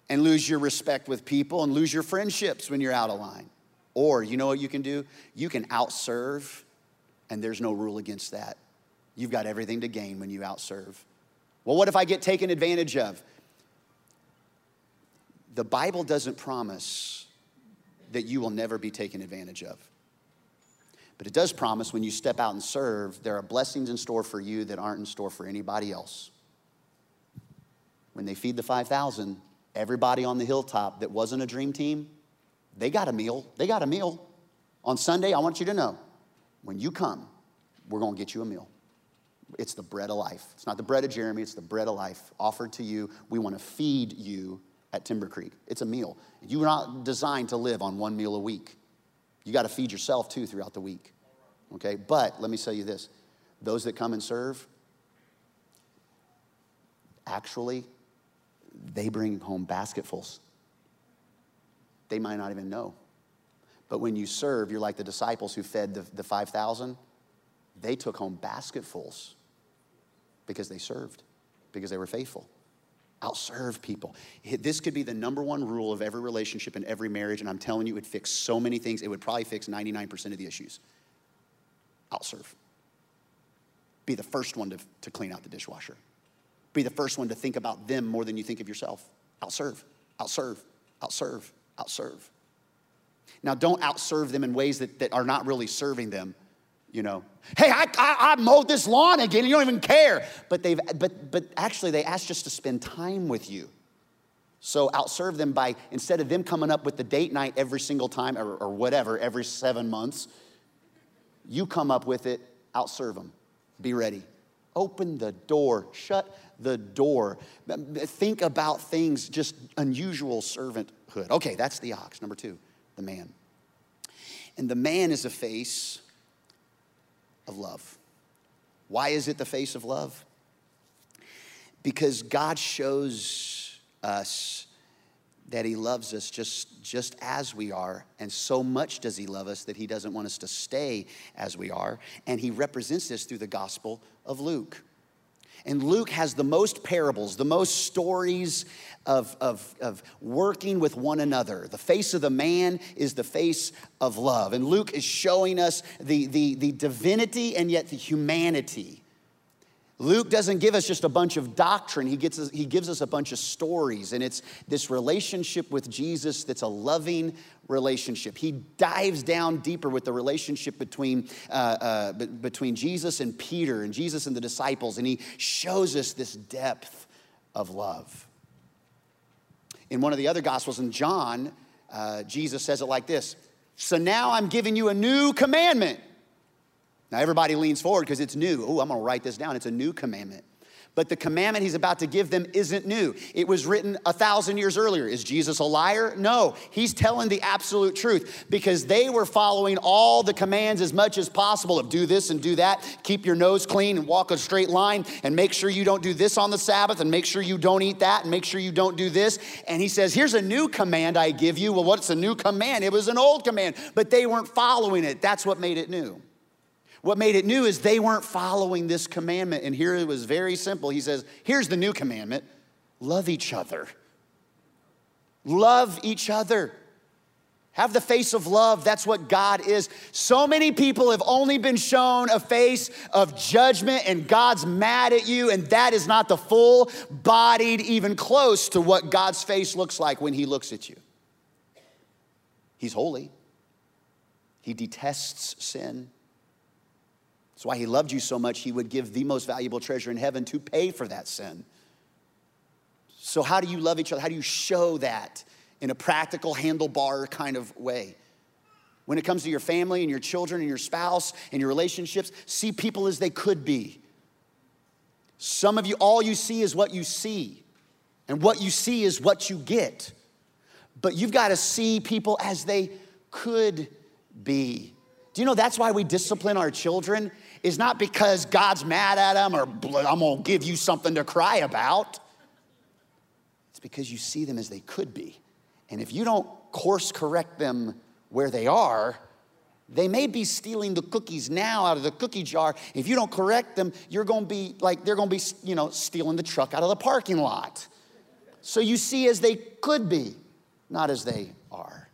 and lose your respect with people and lose your friendships when you're out of line. Or you know what you can do? You can outserve, and there's no rule against that. You've got everything to gain when you outserve. Well, what if I get taken advantage of? The Bible doesn't promise that you will never be taken advantage of. But it does promise when you step out and serve, there are blessings in store for you that aren't in store for anybody else when they feed the 5,000, everybody on the hilltop that wasn't a dream team, they got a meal. They got a meal. On Sunday, I want you to know when you come, we're going to get you a meal. It's the bread of life. It's not the bread of Jeremy, it's the bread of life offered to you. We want to feed you at Timber Creek. It's a meal. You're not designed to live on one meal a week. You got to feed yourself too throughout the week. Okay? But let me tell you this those that come and serve, actually, they bring home basketfuls. They might not even know. But when you serve, you're like the disciples who fed the, the 5,000. They took home basketfuls because they served, because they were faithful. Outserve people. This could be the number one rule of every relationship and every marriage, and I'm telling you, it would fix so many things. It would probably fix 99% of the issues. Outserve. Be the first one to, to clean out the dishwasher. Be the first one to think about them more than you think of yourself. Outserve, outserve, outserve, outserve. Now, don't outserve them in ways that, that are not really serving them. You know, hey, I, I, I mowed this lawn again, you don't even care. But they've, but, but actually, they asked just to spend time with you. So outserve them by instead of them coming up with the date night every single time or, or whatever every seven months, you come up with it. Outserve them. Be ready. Open the door. Shut the door. Think about things, just unusual servanthood. Okay, that's the ox. Number two, the man. And the man is a face of love. Why is it the face of love? Because God shows us that he loves us just, just as we are. And so much does he love us that he doesn't want us to stay as we are. And he represents this through the Gospel of Luke. And Luke has the most parables, the most stories of, of, of working with one another. The face of the man is the face of love. And Luke is showing us the, the, the divinity and yet the humanity. Luke doesn't give us just a bunch of doctrine, he, gets us, he gives us a bunch of stories. And it's this relationship with Jesus that's a loving relationship. He dives down deeper with the relationship between, uh, uh, between Jesus and Peter and Jesus and the disciples, and he shows us this depth of love. In one of the other Gospels, in John, uh, Jesus says it like this So now I'm giving you a new commandment now, everybody leans forward because it's new. Oh, I'm going to write this down. It's a new commandment. But the commandment he's about to give them isn't new. It was written a thousand years earlier. Is Jesus a liar? No. He's telling the absolute truth because they were following all the commands as much as possible of do this and do that, keep your nose clean and walk a straight line, and make sure you don't do this on the Sabbath, and make sure you don't eat that, and make sure you don't do this. And he says, Here's a new command I give you. Well, what's a new command? It was an old command, but they weren't following it. That's what made it new. What made it new is they weren't following this commandment. And here it was very simple. He says, Here's the new commandment love each other. Love each other. Have the face of love. That's what God is. So many people have only been shown a face of judgment, and God's mad at you, and that is not the full bodied, even close to what God's face looks like when He looks at you. He's holy, He detests sin. That's why he loved you so much, he would give the most valuable treasure in heaven to pay for that sin. So, how do you love each other? How do you show that in a practical, handlebar kind of way? When it comes to your family and your children and your spouse and your relationships, see people as they could be. Some of you, all you see is what you see, and what you see is what you get. But you've got to see people as they could be. Do you know that's why we discipline our children? Is not because God's mad at them or I'm gonna give you something to cry about. It's because you see them as they could be. And if you don't course correct them where they are, they may be stealing the cookies now out of the cookie jar. If you don't correct them, you're gonna be like they're gonna be, you know, stealing the truck out of the parking lot. So you see as they could be, not as they are.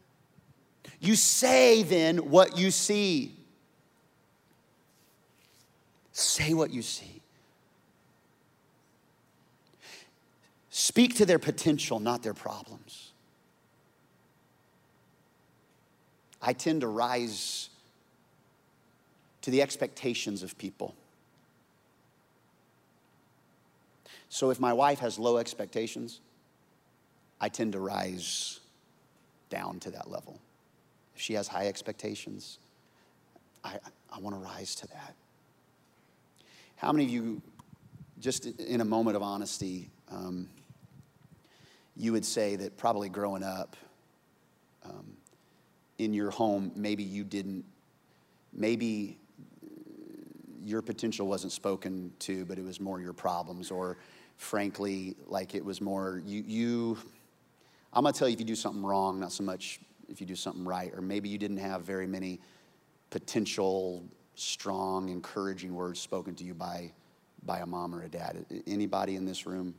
You say then what you see. Say what you see. Speak to their potential, not their problems. I tend to rise to the expectations of people. So if my wife has low expectations, I tend to rise down to that level. If she has high expectations, I, I want to rise to that. How many of you, just in a moment of honesty, um, you would say that probably growing up um, in your home, maybe you didn't, maybe your potential wasn't spoken to, but it was more your problems, or frankly, like it was more you. you I'm gonna tell you if you do something wrong, not so much if you do something right, or maybe you didn't have very many potential strong, encouraging words spoken to you by, by a mom or a dad. Anybody in this room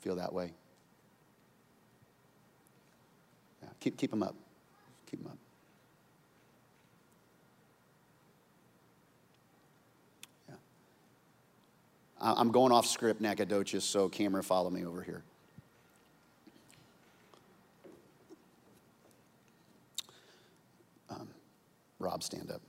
feel that way? Yeah, keep, keep them up. Keep them up. Yeah. I'm going off script, Nacogdoches, so camera, follow me over here. Um, Rob, stand up.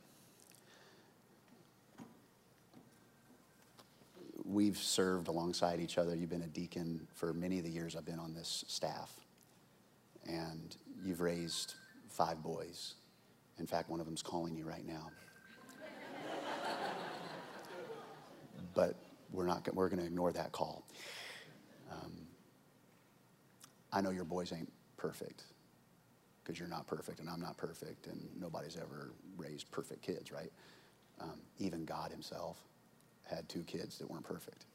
We've served alongside each other. You've been a deacon for many of the years I've been on this staff. And you've raised five boys. In fact, one of them's calling you right now. *laughs* but we're not we're going to ignore that call. Um, I know your boys ain't perfect because you're not perfect and I'm not perfect and nobody's ever raised perfect kids, right? Um, even God Himself had two kids that weren't perfect.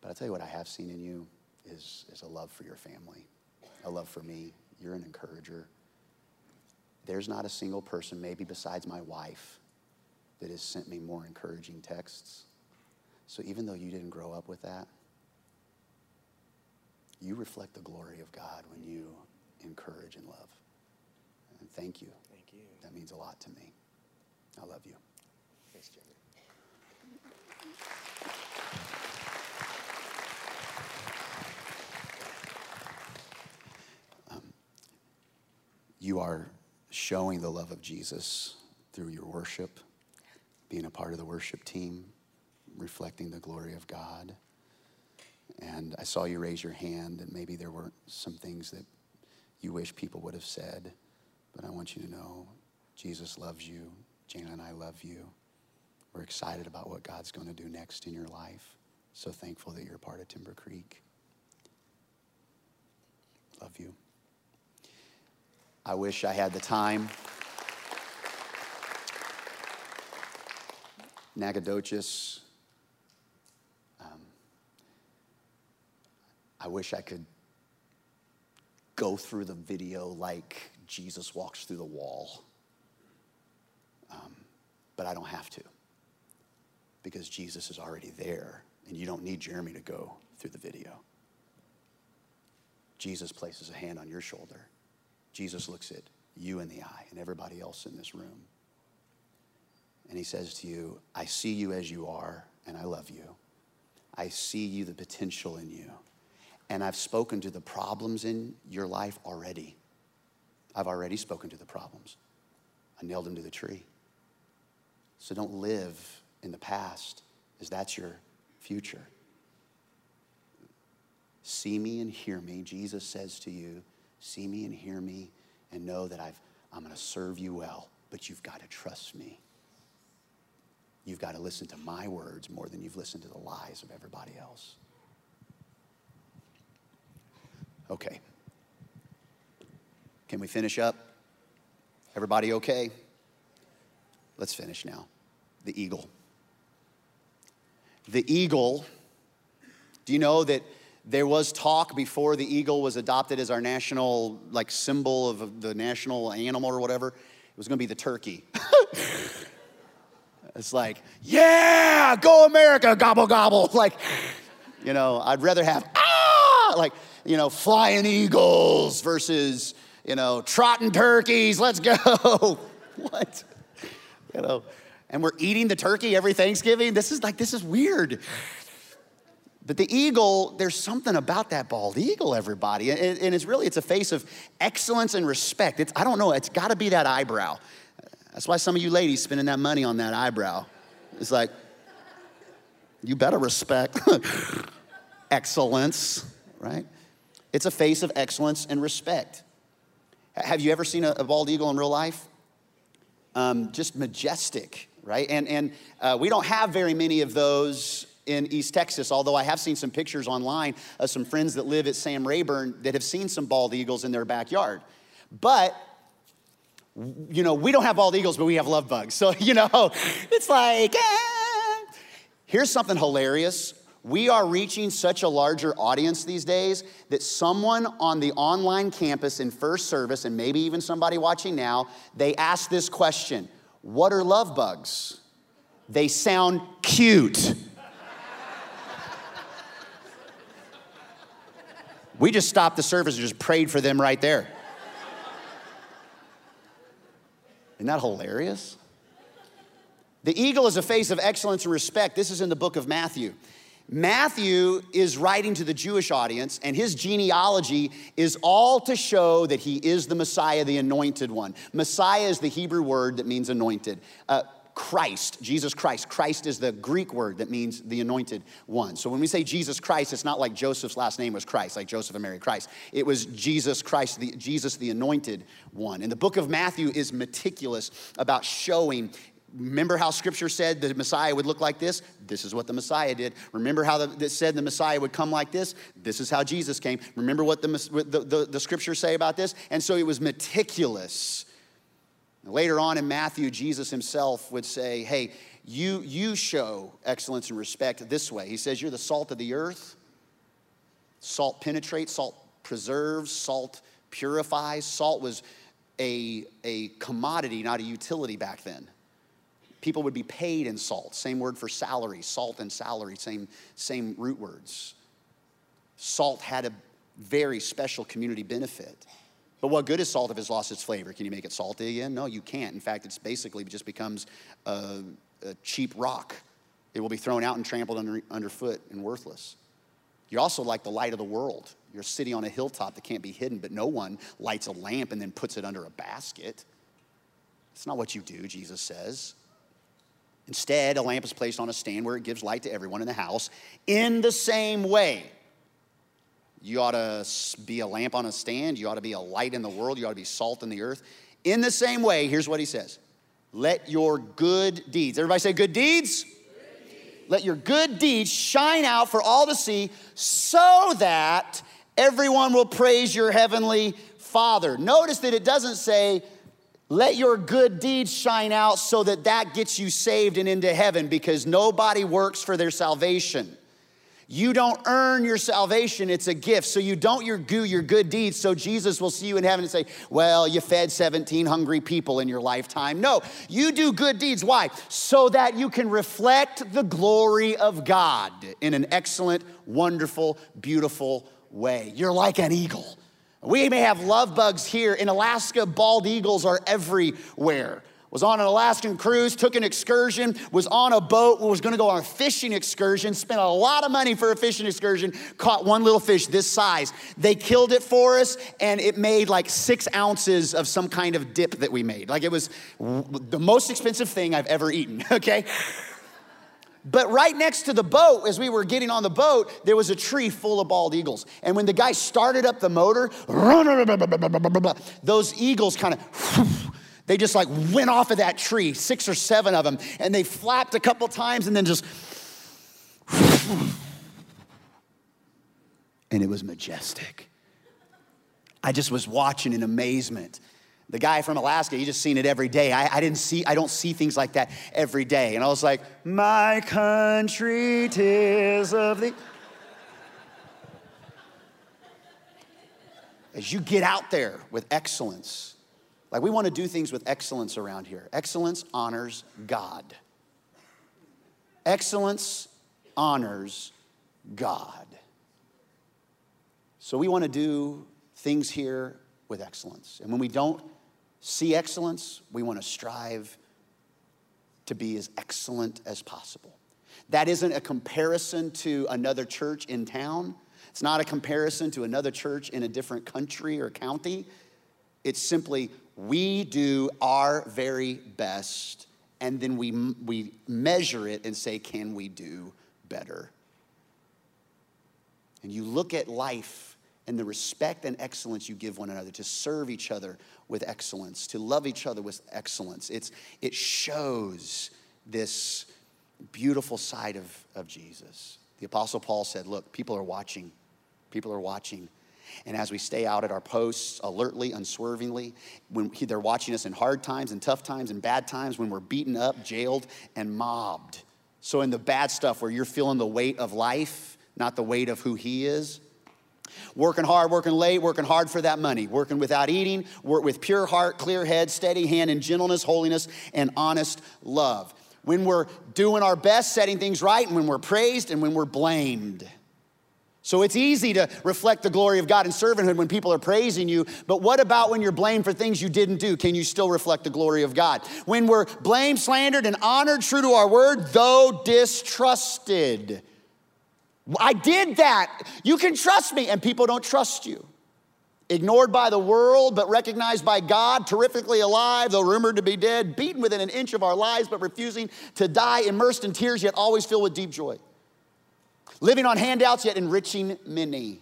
But I tell you what I have seen in you is, is a love for your family, a love for me. You're an encourager. There's not a single person, maybe besides my wife, that has sent me more encouraging texts. So even though you didn't grow up with that, you reflect the glory of God when you encourage and love. And thank you. Thank you. That means a lot to me. I love you. Thanks, Jeremy. Um, you are showing the love of Jesus through your worship, being a part of the worship team, reflecting the glory of God. And I saw you raise your hand, and maybe there were some things that you wish people would have said, but I want you to know Jesus loves you. Jana and I love you. We're excited about what God's going to do next in your life. So thankful that you're a part of Timber Creek. Love you. I wish I had the time. Nacogdoches. Um, I wish I could go through the video like Jesus walks through the wall. Um, but I don't have to because Jesus is already there and you don't need Jeremy to go through the video. Jesus places a hand on your shoulder. Jesus looks at you in the eye and everybody else in this room. And he says to you, I see you as you are, and I love you. I see you, the potential in you. And I've spoken to the problems in your life already. I've already spoken to the problems. I nailed them to the tree. So don't live in the past is that's your future. See me and hear me. Jesus says to you, See me and hear me and know that I've, I'm going to serve you well, but you've got to trust me. You've got to listen to my words more than you've listened to the lies of everybody else. Okay. Can we finish up? Everybody okay? Let's finish now. The eagle. The eagle, do you know that there was talk before the eagle was adopted as our national like symbol of the national animal or whatever? It was going to be the turkey. *laughs* it's like, yeah, go America, gobble gobble. *laughs* Like, you know, I'd rather have ah, like, you know, flying eagles versus, you know, trotting turkeys. Let's go. *laughs* what? You know, and we're eating the turkey every Thanksgiving. This is like, this is weird. But the eagle, there's something about that bald eagle, everybody. And, and it's really, it's a face of excellence and respect. It's, I don't know, it's gotta be that eyebrow. That's why some of you ladies spending that money on that eyebrow. It's like, you better respect *laughs* excellence, right? It's a face of excellence and respect. Have you ever seen a, a bald eagle in real life? Um, just majestic, right? And, and uh, we don't have very many of those in East Texas, although I have seen some pictures online of some friends that live at Sam Rayburn that have seen some bald eagles in their backyard. But you know, we don't have bald eagles, but we have love bugs. *laughs* So, you know, it's like, eh. here's something hilarious. We are reaching such a larger audience these days that someone on the online campus in first service, and maybe even somebody watching now, they asked this question What are love bugs? They sound cute. We just stopped the service and just prayed for them right there. Isn't that hilarious? The eagle is a face of excellence and respect. This is in the book of Matthew. Matthew is writing to the Jewish audience, and his genealogy is all to show that he is the Messiah, the anointed one. Messiah is the Hebrew word that means anointed. Uh, Christ, Jesus Christ. Christ is the Greek word that means the anointed one. So when we say Jesus Christ, it's not like Joseph's last name was Christ, like Joseph and Mary Christ. It was Jesus Christ, the, Jesus the anointed one. And the book of Matthew is meticulous about showing Remember how scripture said the Messiah would look like this? This is what the Messiah did. Remember how it said the Messiah would come like this? This is how Jesus came. Remember what the, the, the, the scriptures say about this? And so it was meticulous Later on in Matthew, Jesus himself would say, Hey, you, you show excellence and respect this way. He says, You're the salt of the earth. Salt penetrates, salt preserves, salt purifies. Salt was a, a commodity, not a utility back then. People would be paid in salt. Same word for salary, salt and salary, same, same root words. Salt had a very special community benefit. But what good is salt if it's lost its flavor? Can you make it salty again? No, you can't. In fact, it's basically just becomes a, a cheap rock. It will be thrown out and trampled under, underfoot and worthless. You're also like the light of the world. You're a city on a hilltop that can't be hidden, but no one lights a lamp and then puts it under a basket. It's not what you do, Jesus says. Instead, a lamp is placed on a stand where it gives light to everyone in the house. In the same way, you ought to be a lamp on a stand. You ought to be a light in the world. You ought to be salt in the earth. In the same way, here's what he says Let your good deeds, everybody say good deeds? good deeds. Let your good deeds shine out for all to see so that everyone will praise your heavenly Father. Notice that it doesn't say, let your good deeds shine out so that that gets you saved and into heaven because nobody works for their salvation. You don't earn your salvation, it's a gift. So you don't your do your good deeds so Jesus will see you in heaven and say, Well, you fed 17 hungry people in your lifetime. No, you do good deeds. Why? So that you can reflect the glory of God in an excellent, wonderful, beautiful way. You're like an eagle. We may have love bugs here. In Alaska, bald eagles are everywhere was on an Alaskan cruise, took an excursion, was on a boat, was gonna go on a fishing excursion, spent a lot of money for a fishing excursion, caught one little fish this size. They killed it for us, and it made like six ounces of some kind of dip that we made. Like it was the most expensive thing I've ever eaten, *laughs* okay? But right next to the boat, as we were getting on the boat, there was a tree full of bald eagles. And when the guy started up the motor, *laughs* those eagles kind of *laughs* they just like went off of that tree, six or seven of them, and they flapped a couple times and then just. *laughs* And it was majestic. I just was watching in amazement. The guy from Alaska, he just seen it every day. I, I, didn't see, I don't see things like that every day. And I was like, my country, tis of the. As you get out there with excellence, like, we want to do things with excellence around here. Excellence honors God. Excellence honors God. So, we want to do things here with excellence. And when we don't see excellence, we want to strive to be as excellent as possible. That isn't a comparison to another church in town. It's not a comparison to another church in a different country or county. It's simply we do our very best and then we, we measure it and say, can we do better? And you look at life and the respect and excellence you give one another, to serve each other with excellence, to love each other with excellence. It's, it shows this beautiful side of, of Jesus. The Apostle Paul said, Look, people are watching. People are watching. And as we stay out at our posts alertly, unswervingly, when they're watching us in hard times and tough times and bad times, when we're beaten up, jailed, and mobbed. So, in the bad stuff where you're feeling the weight of life, not the weight of who He is, Working hard, working late, working hard for that money, working without eating, work with pure heart, clear head, steady hand, and gentleness, holiness, and honest love. When we're doing our best, setting things right, and when we're praised, and when we're blamed. So it's easy to reflect the glory of God in servanthood when people are praising you, but what about when you're blamed for things you didn't do? Can you still reflect the glory of God? When we're blamed, slandered, and honored true to our word, though distrusted. I did that. You can trust me, and people don't trust you. Ignored by the world, but recognized by God, terrifically alive, though rumored to be dead, beaten within an inch of our lives, but refusing to die, immersed in tears, yet always filled with deep joy living on handouts yet enriching many,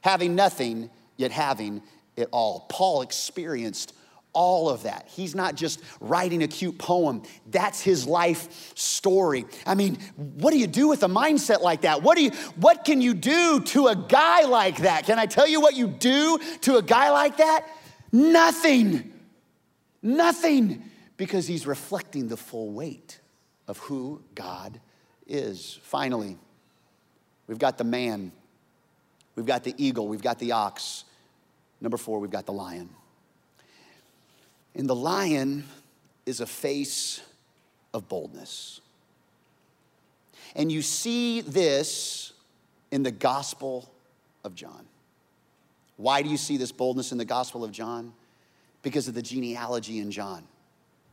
having nothing yet having it all. Paul experienced all of that. He's not just writing a cute poem, that's his life story. I mean, what do you do with a mindset like that? What do you what can you do to a guy like that? Can I tell you what you do to a guy like that? Nothing. Nothing because he's reflecting the full weight of who God is. Finally, We've got the man, we've got the eagle, we've got the ox. Number four, we've got the lion. And the lion is a face of boldness. And you see this in the Gospel of John. Why do you see this boldness in the Gospel of John? Because of the genealogy in John.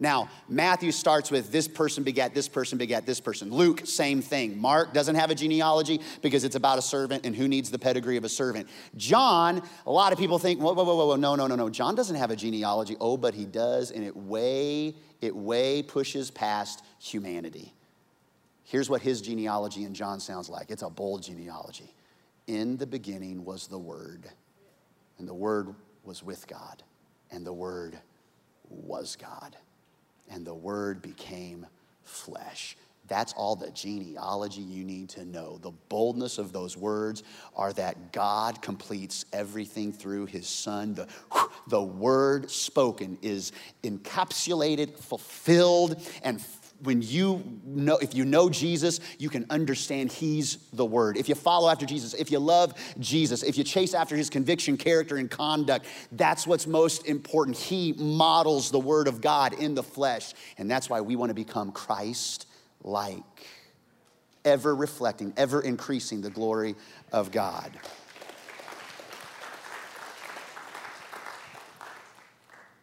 Now, Matthew starts with this person begat this person begat this person. Luke, same thing. Mark doesn't have a genealogy because it's about a servant and who needs the pedigree of a servant. John, a lot of people think, whoa, whoa, whoa, whoa, no, no, no, no. John doesn't have a genealogy. Oh, but he does, and it way, it way pushes past humanity. Here's what his genealogy in John sounds like it's a bold genealogy. In the beginning was the Word, and the Word was with God, and the Word was God and the Word became flesh. That's all the genealogy you need to know. The boldness of those words are that God completes everything through his son. The, the word spoken is encapsulated, fulfilled, and when you know, if you know Jesus, you can understand He's the Word. If you follow after Jesus, if you love Jesus, if you chase after His conviction, character, and conduct, that's what's most important. He models the Word of God in the flesh. And that's why we want to become Christ like, ever reflecting, ever increasing the glory of God.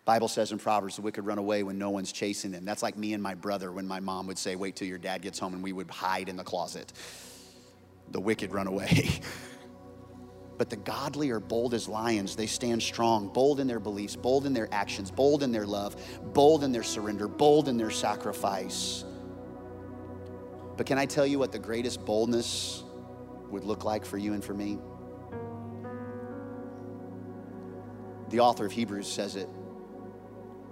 Bible says in Proverbs, the wicked run away when no one's chasing them. That's like me and my brother when my mom would say, wait till your dad gets home, and we would hide in the closet. The wicked run away. *laughs* but the godly are bold as lions. They stand strong, bold in their beliefs, bold in their actions, bold in their love, bold in their surrender, bold in their sacrifice. But can I tell you what the greatest boldness would look like for you and for me? The author of Hebrews says it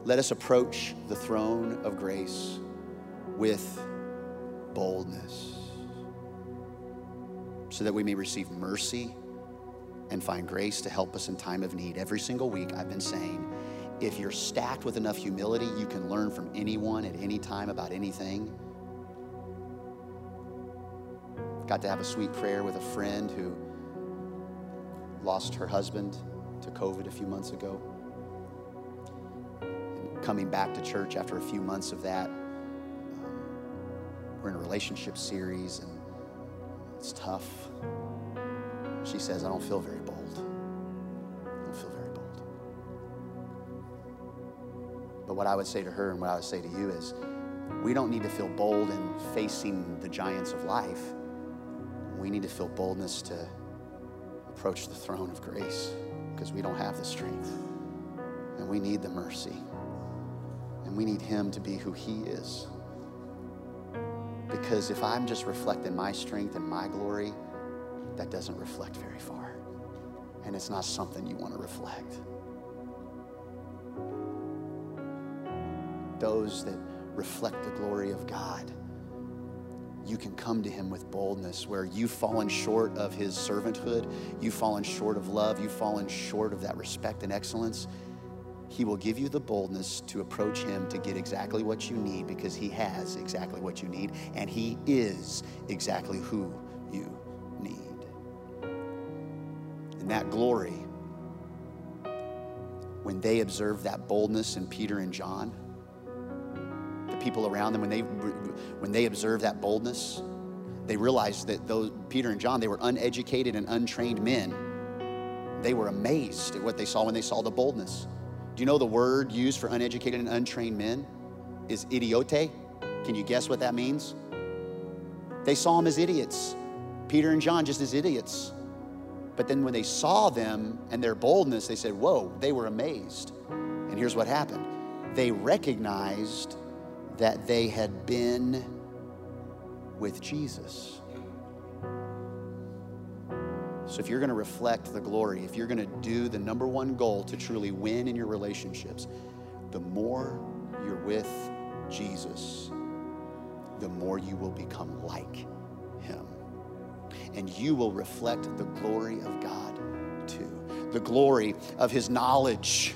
let us approach the throne of grace with boldness so that we may receive mercy and find grace to help us in time of need. Every single week, I've been saying, if you're stacked with enough humility, you can learn from anyone at any time about anything. Got to have a sweet prayer with a friend who lost her husband to COVID a few months ago coming back to church after a few months of that. Um, we're in a relationship series and it's tough. She says, I don't feel very bold. I don't feel very bold. But what I would say to her and what I would say to you is, we don't need to feel bold in facing the giants of life. We need to feel boldness to approach the throne of grace because we don't have the strength and we need the mercy. We need Him to be who He is. Because if I'm just reflecting my strength and my glory, that doesn't reflect very far. And it's not something you want to reflect. Those that reflect the glory of God, you can come to Him with boldness where you've fallen short of His servanthood, you've fallen short of love, you've fallen short of that respect and excellence he will give you the boldness to approach Him to get exactly what you need because He has exactly what you need and He is exactly who you need. And that glory, when they observed that boldness in Peter and John, the people around them, when they, when they observed that boldness, they realized that those Peter and John, they were uneducated and untrained men. They were amazed at what they saw when they saw the boldness. Do you know the word used for uneducated and untrained men is idiote? Can you guess what that means? They saw them as idiots. Peter and John just as idiots. But then when they saw them and their boldness, they said, Whoa, they were amazed. And here's what happened they recognized that they had been with Jesus. So, if you're going to reflect the glory, if you're going to do the number one goal to truly win in your relationships, the more you're with Jesus, the more you will become like him. And you will reflect the glory of God too. The glory of his knowledge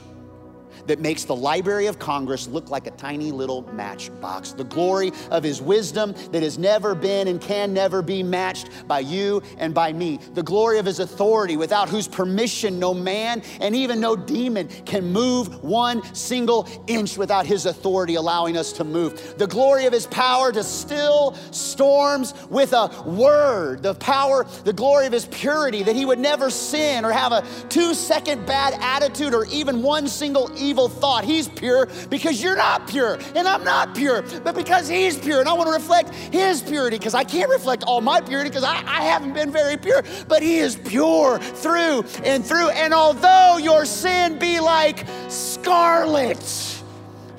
that makes the Library of Congress look like a tiny little matchbox. The glory of His wisdom that has never been and can never be matched by you and by me. The glory of His authority without whose permission no man and even no demon can move one single inch without His authority allowing us to move. The glory of His power to still storms with a word. The power, the glory of His purity that He would never sin or have a two second bad attitude or even one single evil thought. He's pure because you're not pure and I'm not pure, but because He's pure. And I want to reflect His purity because I can't reflect all my purity because I, I haven't been very pure, but He is pure through and through. And although your sin be like scarlet,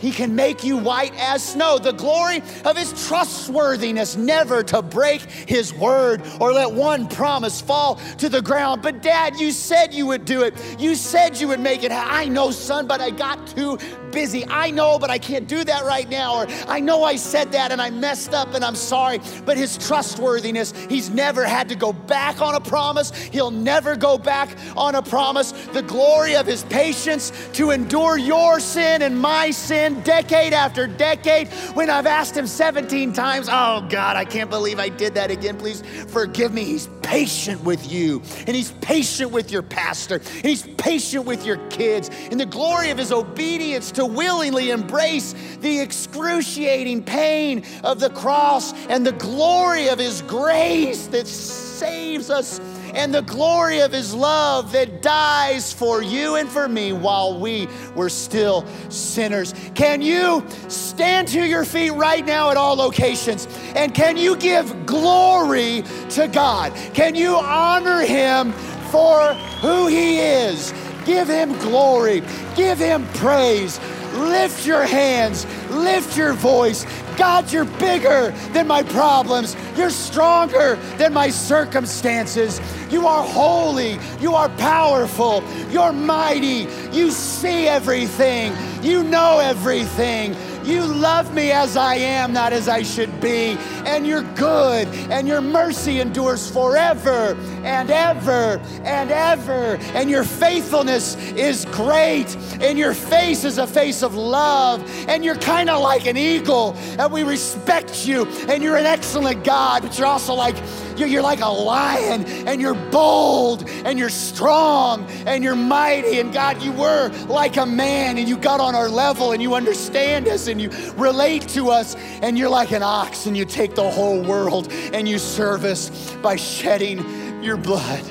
he can make you white as snow. The glory of His trustworthiness, never to break His word or let one promise fall to the ground. But, Dad, you said you would do it. You said you would make it. I know, son, but I got too busy. I know, but I can't do that right now. Or I know I said that and I messed up and I'm sorry. But His trustworthiness, He's never had to go back on a promise. He'll never go back on a promise. The glory of His patience to endure your sin and my sin decade after decade when I've asked him 17 times, Oh God, I can't believe I did that again. Please forgive me. He's patient with you, and he's patient with your pastor, and he's patient with your kids. In the glory of his obedience to willingly embrace the excruciating pain of the cross and the glory of his grace that saves us and the glory of his love that dies for you and for me while we were still sinners. Can you stand to your feet right now at all locations? And can you give glory to God? Can you honor him for who he is? Give him glory, give him praise. Lift your hands, lift your voice. God, you're bigger than my problems. You're stronger than my circumstances. You are holy. You are powerful. You're mighty. You see everything. You know everything. You love me as I am, not as I should be. And you're good, and your mercy endures forever and ever and ever. And your faithfulness is great, and your face is a face of love. And you're kind of like an eagle, and we respect you, and you're an excellent God, but you're also like, you're, like a lion and you're bold and you're strong and you're mighty. And God, you were like a man and you got on our level and you understand us and you relate to us. And you're like an ox and you take the whole world and you serve us by shedding your blood.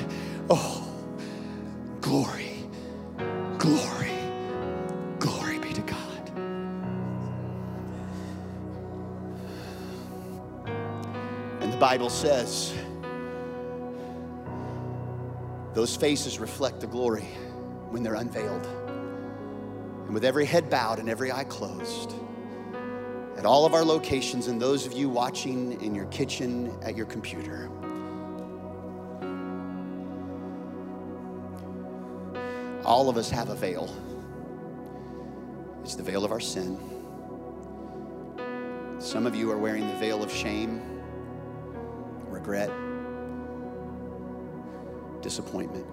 Oh, glory, glory, glory be to God. And the Bible says, those faces reflect the glory when they're unveiled. And with every head bowed and every eye closed, at all of our locations, and those of you watching in your kitchen, at your computer, all of us have a veil. It's the veil of our sin. Some of you are wearing the veil of shame, regret, disappointment.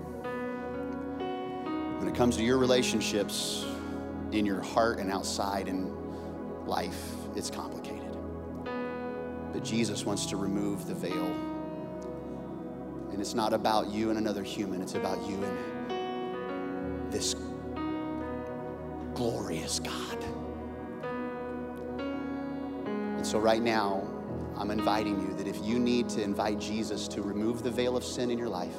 When it comes to your relationships in your heart and outside in life, it's complicated. But Jesus wants to remove the veil. And it's not about you and another human, it's about you and this glorious God. And so, right now, I'm inviting you that if you need to invite Jesus to remove the veil of sin in your life,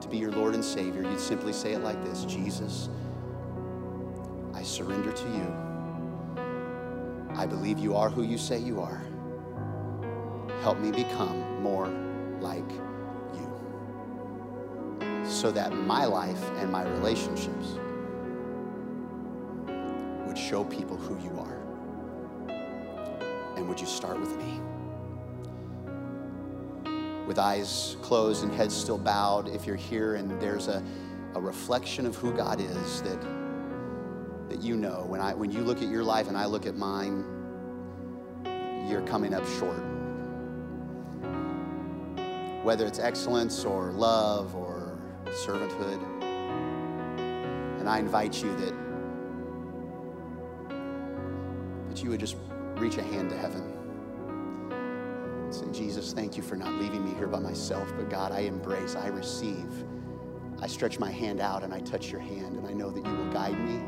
to be your Lord and Savior, you'd simply say it like this Jesus, I surrender to you. I believe you are who you say you are. Help me become more like you so that my life and my relationships would show people who you are. And would you start with me? with eyes closed and heads still bowed, if you're here and there's a, a reflection of who God is that, you know, when, I, when you look at your life and I look at mine, you're coming up short. Whether it's excellence or love or servanthood. And I invite you that, that you would just reach a hand to heaven. And say, Jesus, thank you for not leaving me here by myself, but God, I embrace, I receive. I stretch my hand out and I touch your hand, and I know that you will guide me.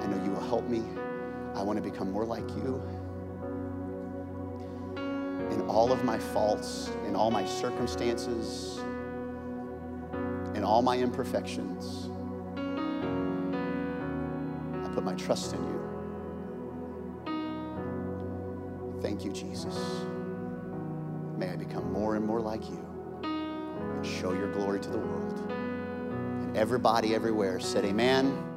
I know you will help me. I want to become more like you. In all of my faults, in all my circumstances, in all my imperfections, I put my trust in you. Thank you, Jesus. May I become more and more like you and show your glory to the world. And everybody everywhere said, Amen.